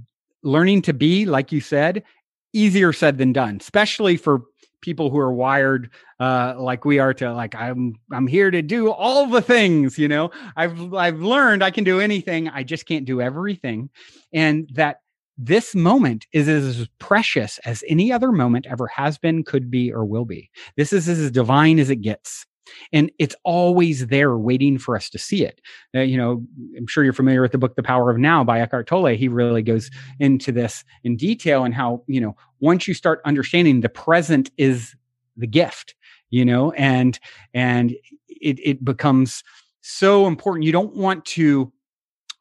learning to be, like you said, easier said than done, especially for people who are wired uh, like we are to like I'm I'm here to do all the things, you know. I've I've learned I can do anything, I just can't do everything. And that this moment is as precious as any other moment ever has been, could be, or will be. This is as divine as it gets. And it's always there waiting for us to see it. Uh, you know, I'm sure you're familiar with the book, The Power of Now by Eckhart Tolle. He really goes into this in detail and how, you know, once you start understanding the present is the gift, you know, and, and it, it becomes so important. You don't want to,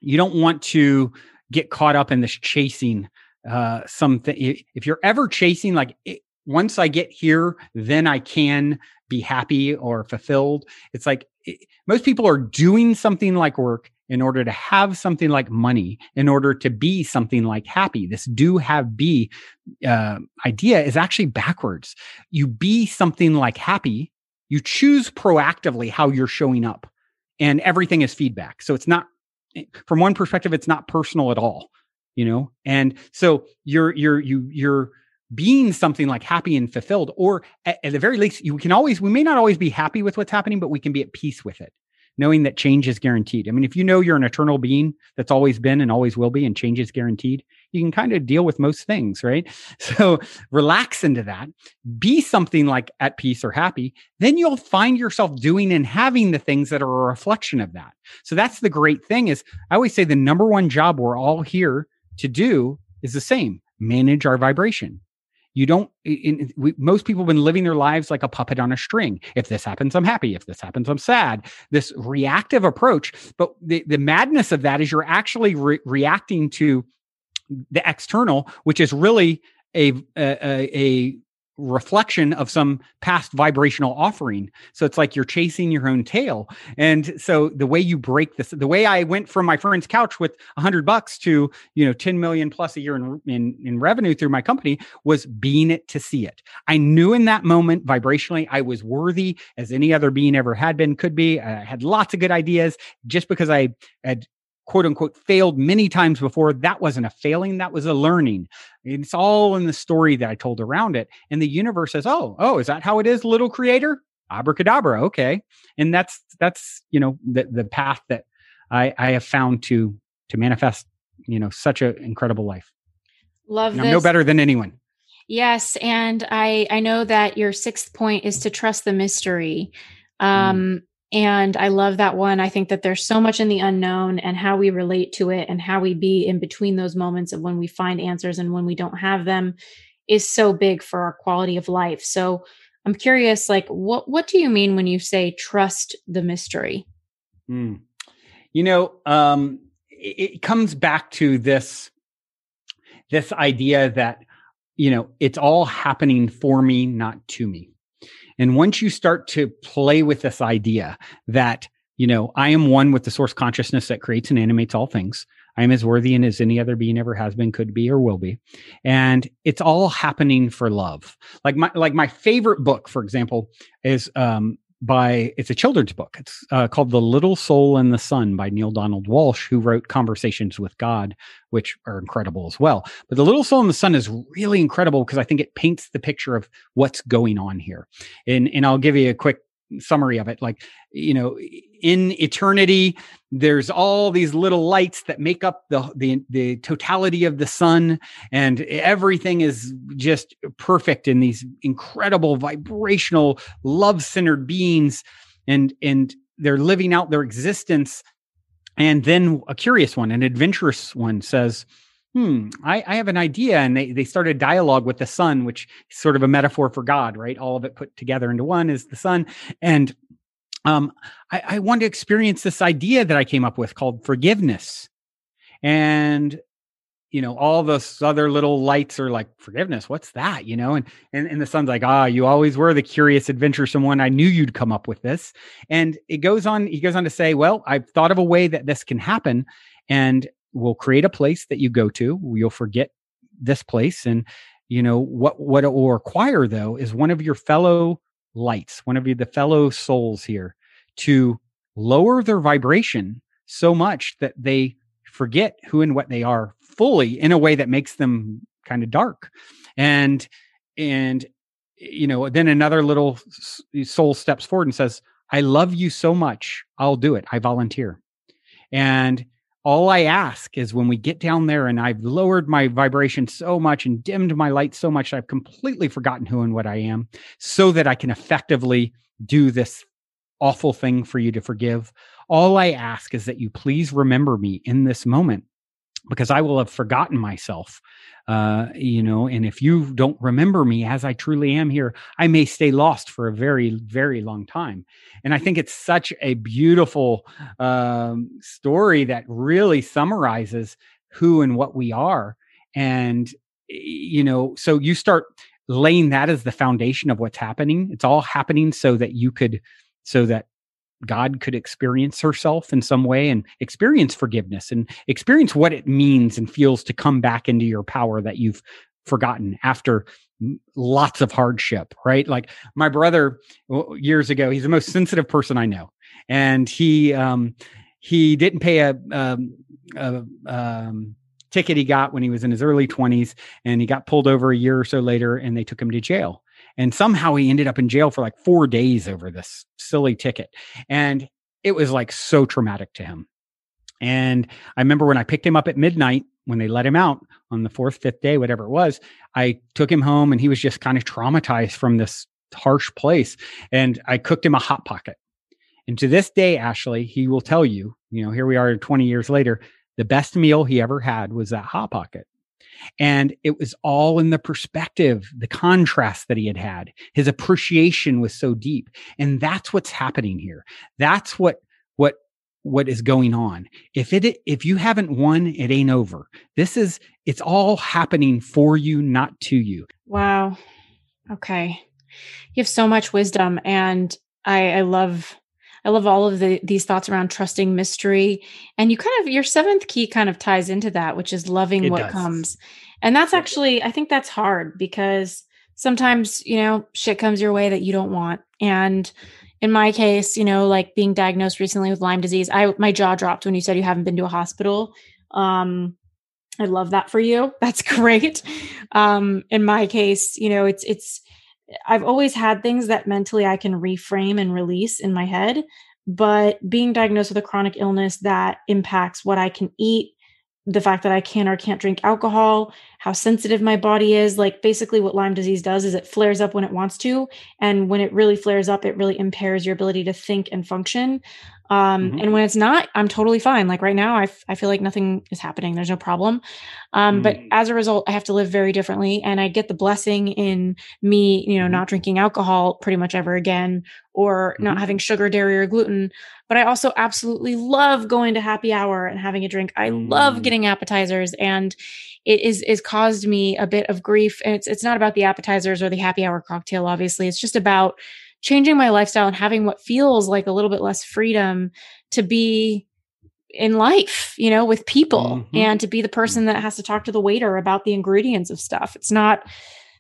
you don't want to get caught up in this chasing uh something if you're ever chasing like once i get here then i can be happy or fulfilled. It's like it, most people are doing something like work in order to have something like money, in order to be something like happy. This do have be uh, idea is actually backwards. You be something like happy, you choose proactively how you're showing up, and everything is feedback. So it's not, from one perspective, it's not personal at all you know and so you're you're you you're being something like happy and fulfilled or at, at, the very least you can always we may not always be happy with what's happening but we can be at peace with it knowing that change is guaranteed. I mean if you know you're an eternal being that's always been and always will be and change is guaranteed you can kind of deal with most things right? So relax into that be something like at peace or happy then you'll find yourself doing and having the things that are a reflection of that. So that's the great thing is i always say the number one job we're all here to do is the same manage our vibration you don't, in, we, most people have been living their lives like a puppet on a string. If this happens, I'm happy. If this happens, I'm sad. This reactive approach. But the, the madness of that is you're actually re- reacting to the external, which is really a, a, a reflection of some past vibrational offering. So it's like you're chasing your own tail. And so the way you break this, the way I went from my friend's couch with a hundred bucks to, you know, 10 million plus a year in, in, in revenue through my company was being it to see it. I knew in that moment vibrationally, I was worthy as any other being ever had been, could be. I had lots of good ideas just because I had quote unquote failed many times before. That wasn't a failing, that was a learning. It's all in the story that I told around it. And the universe says, Oh, oh, is that how it is, little creator? Abracadabra. Okay. And that's that's you know the the path that I I have found to to manifest, you know, such an incredible life. Love I'm no better than anyone. Yes, and I I know that your sixth point is to trust the mystery. Um. And I love that one. I think that there's so much in the unknown and how we relate to it and how we be in between those moments of when we find answers and when we don't have them is so big for our quality of life. So I'm curious like what what do you mean when you say trust the mystery? Mm. You know, um it, it comes back to this this idea that you know, it's all happening for me, not to me. And once you start to play with this idea that, you know, I am one with the source consciousness that creates and animates all things. I am as worthy and as any other being ever has been, could be, or will be. And it's all happening for love. Like my, like my favorite book, for example, is, um, by it's a children's book. It's uh, called The Little Soul and the Sun by Neale Donald Walsch, who wrote Conversations with God, which are incredible as well. But The Little Soul and the Sun is really incredible because I think it paints the picture of what's going on here. And and I'll give you a quick summary of it. Like, you know, in eternity, there's all these little lights that make up the, the, the totality of the sun, and everything is just perfect in these incredible vibrational, love-centered beings, and and they're living out their existence. And then a curious one, an adventurous one says, hmm, I, I, have an idea. And they, they started dialogue with the sun, which is sort of a metaphor for God, right? All of it put together into one is the sun. And um, I, I wanted to experience this idea that I came up with called forgiveness. And you know, all those other little lights are like forgiveness. What's that? You know, and and, and the sun's like, ah, you always were the curious, adventuresome one. I knew you'd come up with this. And it goes on, he goes on to say, Well, I've thought of a way that this can happen. And we'll create a place that you go to. You'll forget this place. And, you know, what, what it will require though is one of your fellow lights, one of you, the fellow souls here to lower their vibration so much that they forget who and what they are fully in a way that makes them kind of dark. And, and, you know, then another little soul steps forward and says, I love you so much. I'll do it. I volunteer. And all I ask is when we get down there and I've lowered my vibration so much and dimmed my light so much, I've completely forgotten who and what I am so that I can effectively do this awful thing for you to forgive. All I ask is that you please remember me in this moment because I will have forgotten myself. Uh, you know, and if you don't remember me as I truly am here, I may stay lost for a very, very long time. And I think it's such a beautiful um, story that really summarizes who and what we are. And, you know, so you start laying that as the foundation of what's happening. It's all happening so that you could, so that God could experience herself in some way and experience forgiveness and experience what it means and feels to come back into your power that you've forgotten after lots of hardship, right? Like my brother years ago, he's the most sensitive person I know. And he, um, he didn't pay a, um, a um, ticket he got when he was in his early 20s and he got pulled over a year or so later and they took him to jail and somehow he ended up in jail for like four days over this silly ticket. And it was like so traumatic to him. And I remember when I picked him up at midnight when they let him out on the fourth, fifth day, whatever it was, I took him home and he was just kind of traumatized from this harsh place. And I cooked him a hot pocket. And to this day, Ashley, he will tell you, you know, here we are 20 years later, the best meal he ever had was that hot pocket. And it was all in the perspective, the contrast that he had had. His appreciation was so deep. And that's what's happening here. That's what, what, what is going on. If it, if you haven't won, it ain't over. This is, it's all happening for you, not to you. Wow. Okay. You have so much wisdom and I, I love I love all of the, these thoughts around trusting mystery. And you kind of, your seventh key kind of ties into that, which is loving it what does. comes. And that's actually, I think that's hard because sometimes, you know, shit comes your way that you don't want. And in my case, you know, like being diagnosed recently with Lyme disease, I, my jaw dropped when you said you haven't been to a hospital. Um, I love that for you. That's great. Um, in my case, you know, it's, it's, I've always had things that mentally I can reframe and release in my head. But being diagnosed with a chronic illness that impacts what I can eat, the fact that I can or can't drink alcohol, how sensitive my body is. Like basically what Lyme disease does is it flares up when it wants to. And when it really flares up, it really impairs your ability to think and function. Um, mm-hmm. And when it's not, I'm totally fine. Like right now, I, f- I feel like nothing is happening. There's no problem. Um, mm-hmm. But mm. as a result, I have to live very differently. And I get the blessing in me, you know, mm-hmm. not drinking alcohol pretty much ever again or not mm-hmm. having sugar, dairy, or gluten. But I also absolutely love going to happy hour and having a drink. I love mm. getting appetizers. And it is is caused me a bit of grief. And it's it's not about the appetizers or the happy hour cocktail, obviously. It's just about changing my lifestyle and having what feels like a little bit less freedom to be in life, you know, with people mm-hmm. and to be the person that has to talk to the waiter about the ingredients of stuff. It's not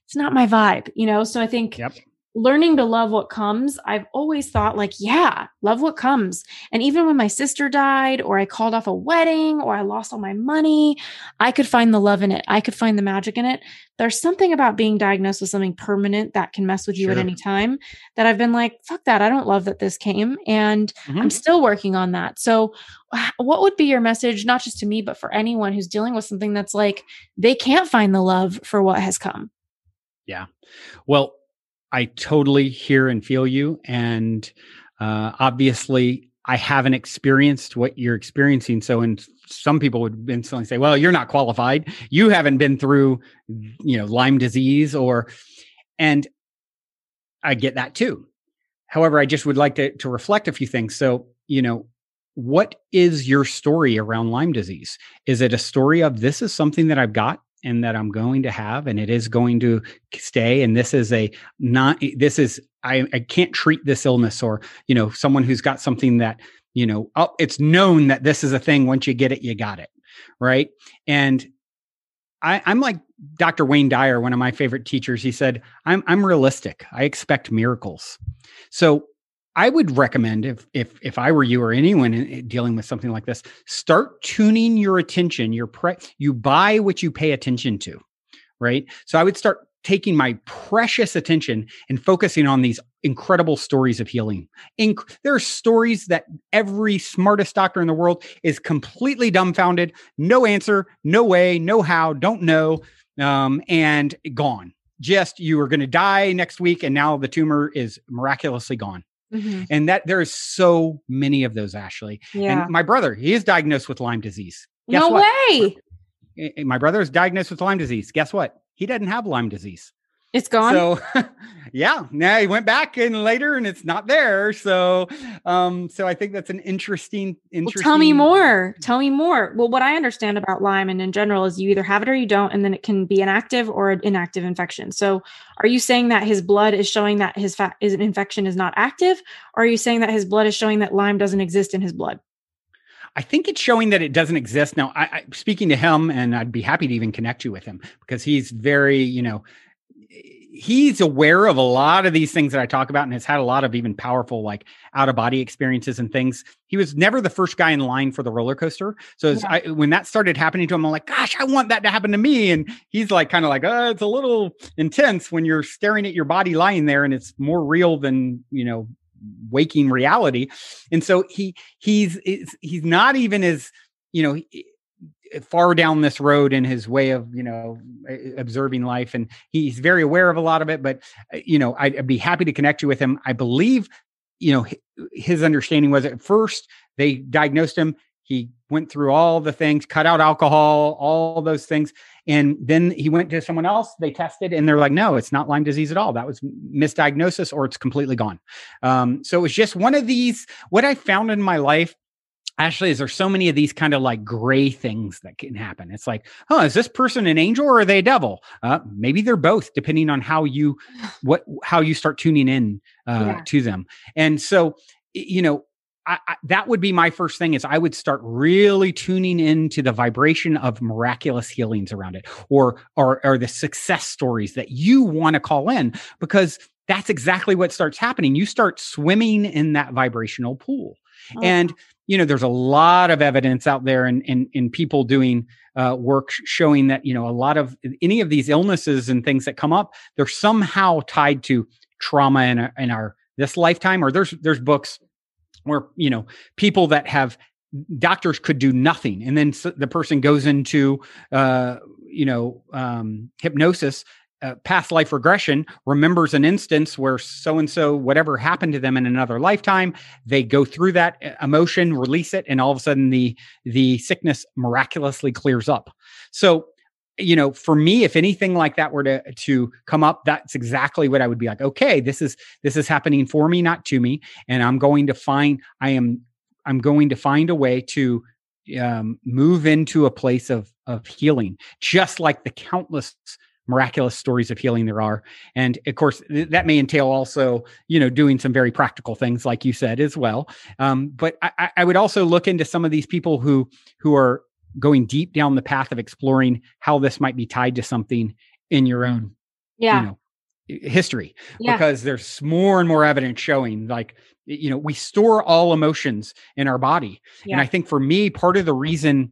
it's not my vibe, you know? So I think yep learning to love what comes, I've always thought, like, yeah, love what comes. And even when my sister died, or I called off a wedding, or I lost all my money, I could find the love in it. I could find the magic in it. There's something about being diagnosed with something permanent that can mess with you sure. at any time that I've been like, fuck that. I don't love that this came. And mm-hmm. I'm still working on that. So, what would be your message, not just to me, but for anyone who's dealing with something that's like they can't find the love for what has come? Yeah. Well, I totally hear and feel you. And uh, obviously, I haven't experienced what you're experiencing. So, and some people would instantly say, "Well, you're not qualified. You haven't been through, you know, Lyme disease." Or, and I get that too. However, I just would like to to reflect a few things. So, you know, what is your story around Lyme disease? Is it a story of this is something that I've got and that I'm going to have, and it is going to stay. And this is a not, this is, I, I can't treat this illness or, you know, someone who's got something that, you know, oh, it's known that this is a thing. Once you get it, you got it. Right. And I, I'm like Dr. Wayne Dyer, one of my favorite teachers. He said, I'm, I'm realistic. I expect miracles. So I would recommend if if if I were you or anyone dealing with something like this, start tuning your attention. Your pre- you buy what you pay attention to, right? So I would start taking my precious attention and focusing on these incredible stories of healing. Inc- there are stories that every smartest doctor in the world is completely dumbfounded, no answer, no way, no how, don't know, um, and gone. Just you are going to die next week, and now the tumor is miraculously gone Mm-hmm. And that there is so many of those, Ashley. Yeah. And my brother, he is diagnosed with Lyme disease. Guess no what? way. My brother is diagnosed with Lyme disease. Guess what? He doesn't have Lyme disease. It's gone. So yeah, now he went back and later and it's not there. So um so I think that's an interesting interesting well, tell me more. Tell me more. Well, what I understand about Lyme and in general is you either have it or you don't, and then it can be an active or an inactive infection. So are you saying that his blood is showing that his fat is an infection is not active, or are you saying that his blood is showing that Lyme doesn't exist in his blood? I think it's showing that it doesn't exist. Now, I, I, speaking to him, and I'd be happy to even connect you with him because he's very, you know, he's aware of a lot of these things that I talk about and has had a lot of even powerful like out of body experiences and things. He was never the first guy in line for the roller coaster. So yeah. I, when that started happening to him, I'm like, gosh, I want that to happen to me. And he's like, kind of like, oh, it's a little intense when you're staring at your body lying there and it's more real than, you know, waking reality. And so he, he's, he's not even as, you know, far down this road in his way of you know observing life and he's very aware of a lot of it but uh, you know I'd, be happy to connect you with him. I believe you know his understanding was at first they diagnosed him he went through all the things cut out alcohol all those things and then he went to someone else they tested and they're like no it's not lyme disease at all. That was misdiagnosis or it's completely gone. Um, so it was just one of these what i found in my life Ashley, is there so many of these kind of like gray things that can happen? It's like, oh, is this person an angel or are they a devil? Uh, maybe they're both, depending on how you what how you start tuning in uh, yeah. to them. And so, you know, I, I, that would be my first thing is I would start really tuning into the vibration of miraculous healings around it, or or or the success stories that you want to call in because that's exactly what starts happening. You start swimming in that vibrational pool. Oh. And you know, there's a lot of evidence out there and in, in, in, people doing uh, work showing that, you know, a lot of any of these illnesses and things that come up, they're somehow tied to trauma in, our, in our this lifetime, or there's, there's books where, you know, people that have doctors could do nothing and then the person goes into uh, you know um, hypnosis uh, past life regression remembers an instance where so and so whatever happened to them in another lifetime they go through that uh, emotion release it and all of a sudden the the sickness miraculously clears up. So you know for me if anything like that were to to come up that's exactly what i would be like okay this is this is happening for me not to me and i'm going to find i am i'm going to find a way to um, move into a place of of healing just like the countless miraculous stories of healing there are. And of course th- that may entail also you know doing some very practical things like you said as well. Um, but I, I would also look into some of these people who who are going deep down the path of exploring how this might be tied to something in your own yeah. you know, history. Yeah. because there's more and more evidence showing like you know we store all emotions in our body. Yeah. and i think for me part of the reason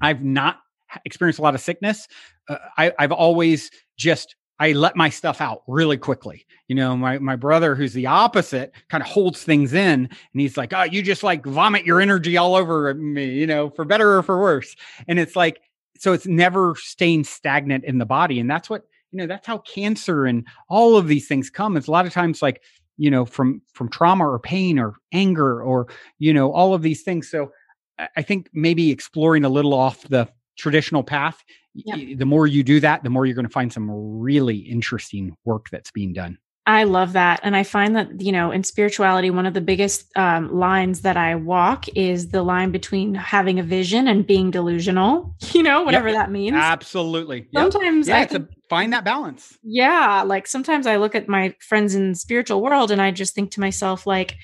i've not experienced a lot of sickness uh, I, i've always just I let my stuff out really quickly. You know, my my brother, who's the opposite, kind of holds things in, and he's like, "Oh, you just like vomit your energy all over me," you know, for better or for worse. And it's like, so it's never staying stagnant in the body, and that's what you know. That's how cancer and all of these things come. It's a lot of times like you know from from trauma or pain or anger or you know all of these things. So I- I think maybe exploring a little off the traditional path Yep. the more you do that the more you're going to find some really interesting work that's being done I love that. And I find that, you know, in spirituality, one of the biggest um, lines that I walk is the line between having a vision and being delusional, you know, whatever that means. absolutely Yep. Sometimes yeah I find that balance yeah like sometimes i look at my friends in the spiritual world and i just think to myself like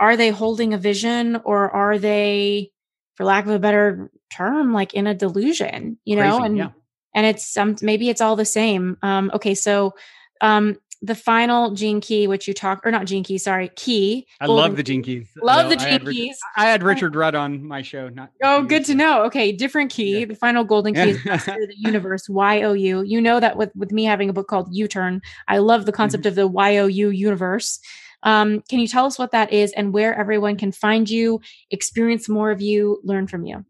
are they holding a vision or are they for lack of a better term like in a delusion you know Crazy, and yeah. and it's some maybe it's all the same um okay so um the final gene key which you talk or not gene key sorry key i golden love the gene keys love though. the I had gene Rich- keys i had richard rudd on my show not Oh, you, good to know. Okay, different key. Yeah. The final golden key is the Universe, Y O U. You know that with with me having a book called You Turn, I love the concept Mm-hmm. of the Y O U universe. Um, can you tell us what that is and where everyone can find you, experience more of you, learn from you?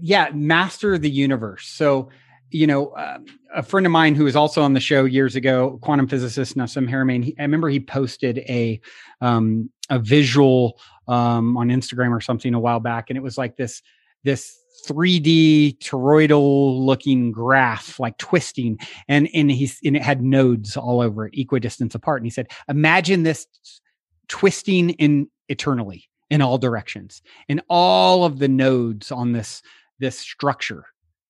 Yeah master the universe. So you know uh, a friend of mine who was also on the show years ago quantum physicist Nassim Haramein i remember he posted a um a visual um on instagram or something a while back and it was like this this 3d toroidal looking graph like twisting and and he's and it had nodes all over it equidistance apart and he said imagine this twisting in eternally in all directions and all of the nodes on this this structure.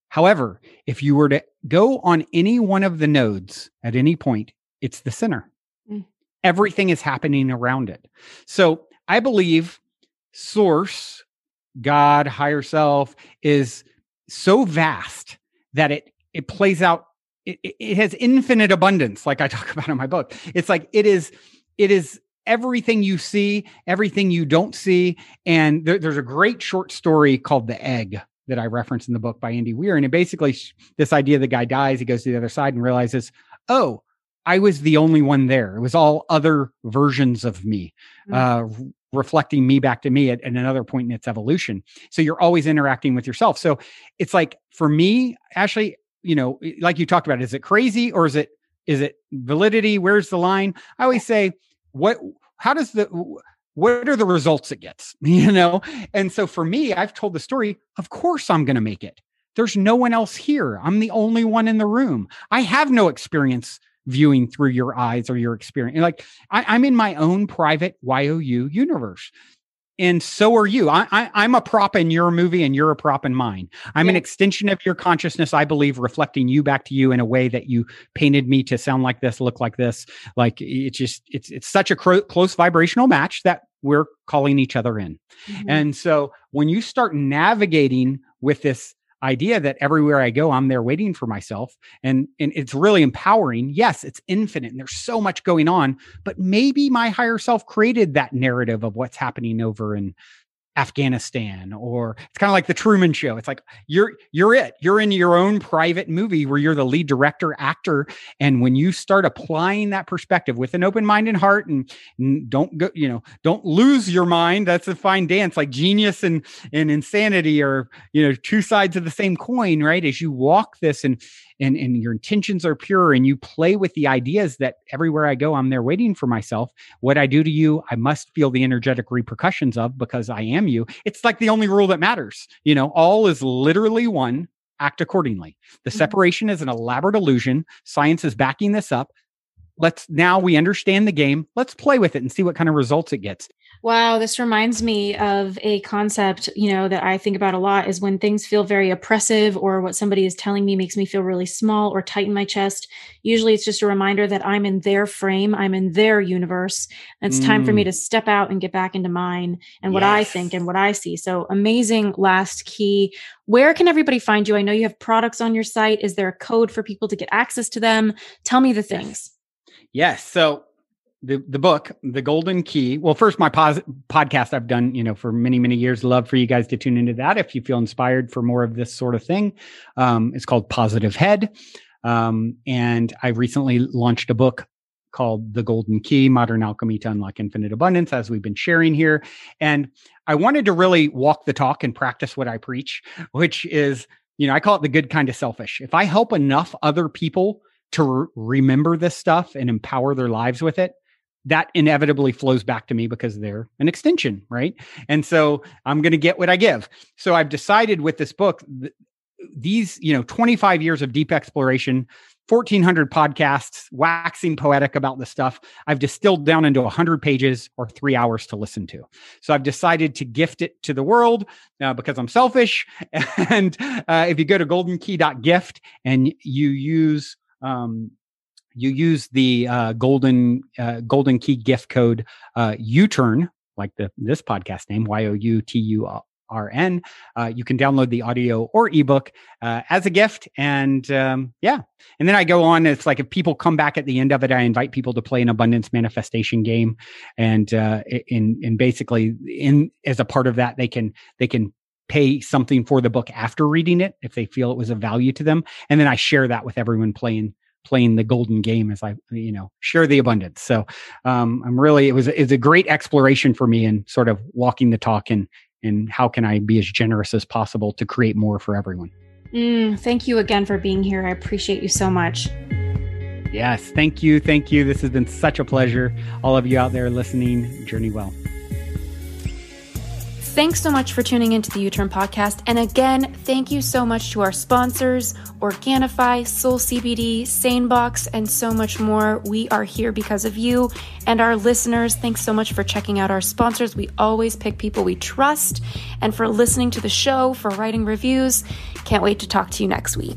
However, if you were to go on any one of the nodes at any point, it's the center. Mm. Everything is happening around it. So I believe source, God, higher self is so vast that it it plays out it, it- has infinite abundance like i talk about in my book it's like it is it is everything you see everything you don't see and there, there's a great short story called the egg that i reference in the book by andy weir. And it basically this idea the guy dies he goes to the other side and realizes oh i was the only one there. It was all other versions of me Mm. uh, reflecting me back to me at, at another point in its evolution. So you're always interacting with yourself. So it's like for me ashley you know like you talked about is it crazy or is it is it validity? Where's the line? I always say what how does the what are the results it gets you know? And so for me i've told the story of course i'm going to make it. There's no one else here. I'm the only one in the room. I have no experience viewing through your eyes or your experience like I, i'm in my own private you universe and so are you. I, I i'm a prop in your movie and you're a prop in mine. I'm an extension of your consciousness i believe reflecting you back to you in a way that you painted me to sound like this look like this. Like it's just it's it's such a cro- close vibrational match that we're calling each other in. Mhm. and so when you start navigating with this idea that everywhere I go, I'm there waiting for myself, and and it's really empowering. Yes, it's infinite, and there's so much going on. But maybe my higher self created that narrative of what's happening over in Afghanistan or it's kind of like the Truman show. It's like you're you're it. You're in your own private movie where you're the lead director, actor and when you start applying that perspective with an open mind and heart and, don't go, you know, don't lose your mind. That's a fine dance like genius and and insanity are, you know, two sides of the same coin, right? As you walk this and and and your intentions are pure and you play with the ideas that everywhere I go, I'm there waiting for myself. What I do to you, I must feel the energetic repercussions of because I am you. It's like the only rule that matters. You know, all is literally one. Act accordingly. The mm-hmm. separation is an elaborate illusion. Science is backing this up let's now we understand the game let's play with it and see what kind of results it gets wow this reminds me of a concept you know that i think about a lot is when things feel very oppressive or what somebody is telling me makes me feel really small or tight in my chest usually it's just a reminder that i'm in their frame i'm in their universe and it's mm. time for me mm. to step out and get back into mine and what yes. i think and what i see so amazing last key where can everybody find you i know you have products on your site is there a code for people to get access to them tell me the things yes. Yes. So the the book, The Golden Key. Well, first, my pos- podcast I've done, you know, for many many years. Love for you guys to tune into that if you feel inspired for more of this sort of thing. Um, it's called Positive Head, um, and I recently launched a book called The Golden Key: Modern Alchemy to Unlock Infinite Abundance, as we've been sharing here. And I wanted to really walk the talk and practice what I preach, which is, you know, I call it the good kind of selfish. If I help enough other people to re- remember this stuff and empower their lives with it that inevitably flows back to me because they're an extension right? And so i'm going to get what i give. So i've decided with this book th- these you know 25 years of deep exploration 1400 podcasts waxing poetic about the stuff i've distilled down into 100 pages or three hours to listen to. So i've decided to gift it to the world uh, because i'm selfish. And uh, if you go to goldenkey.gift and you use um, you use the uh, golden uh, golden key gift code uh, U-turn, like the this podcast name Y O U T U R N. Uh, you can download the audio or ebook uh, as a gift, and um, yeah. And then I go on. It's like if people come back at the end of it, I invite people to play an abundance manifestation game, and uh, in in basically in as a part of that, they can they can pay something for the book after reading it if they feel it was of value to them and then i share that with everyone playing playing the golden game as i you know share the abundance. So um, i'm really it was it's a great exploration for me and sort of walking the talk and and how can i be as generous as possible to create more for everyone. Mm, thank you again for being here. I appreciate you so much. Yes thank you thank you. This has been such a pleasure. All of you out there listening journey well Thanks so much for tuning into the You Turn podcast. And again, thank you so much to our sponsors, Organifi, Soul CBD, SaneBox, and so much more. We are here because of you and our listeners. Thanks so much for checking out our sponsors. We always pick people we trust and for listening to the show, for writing reviews. Can't wait to talk to you next week.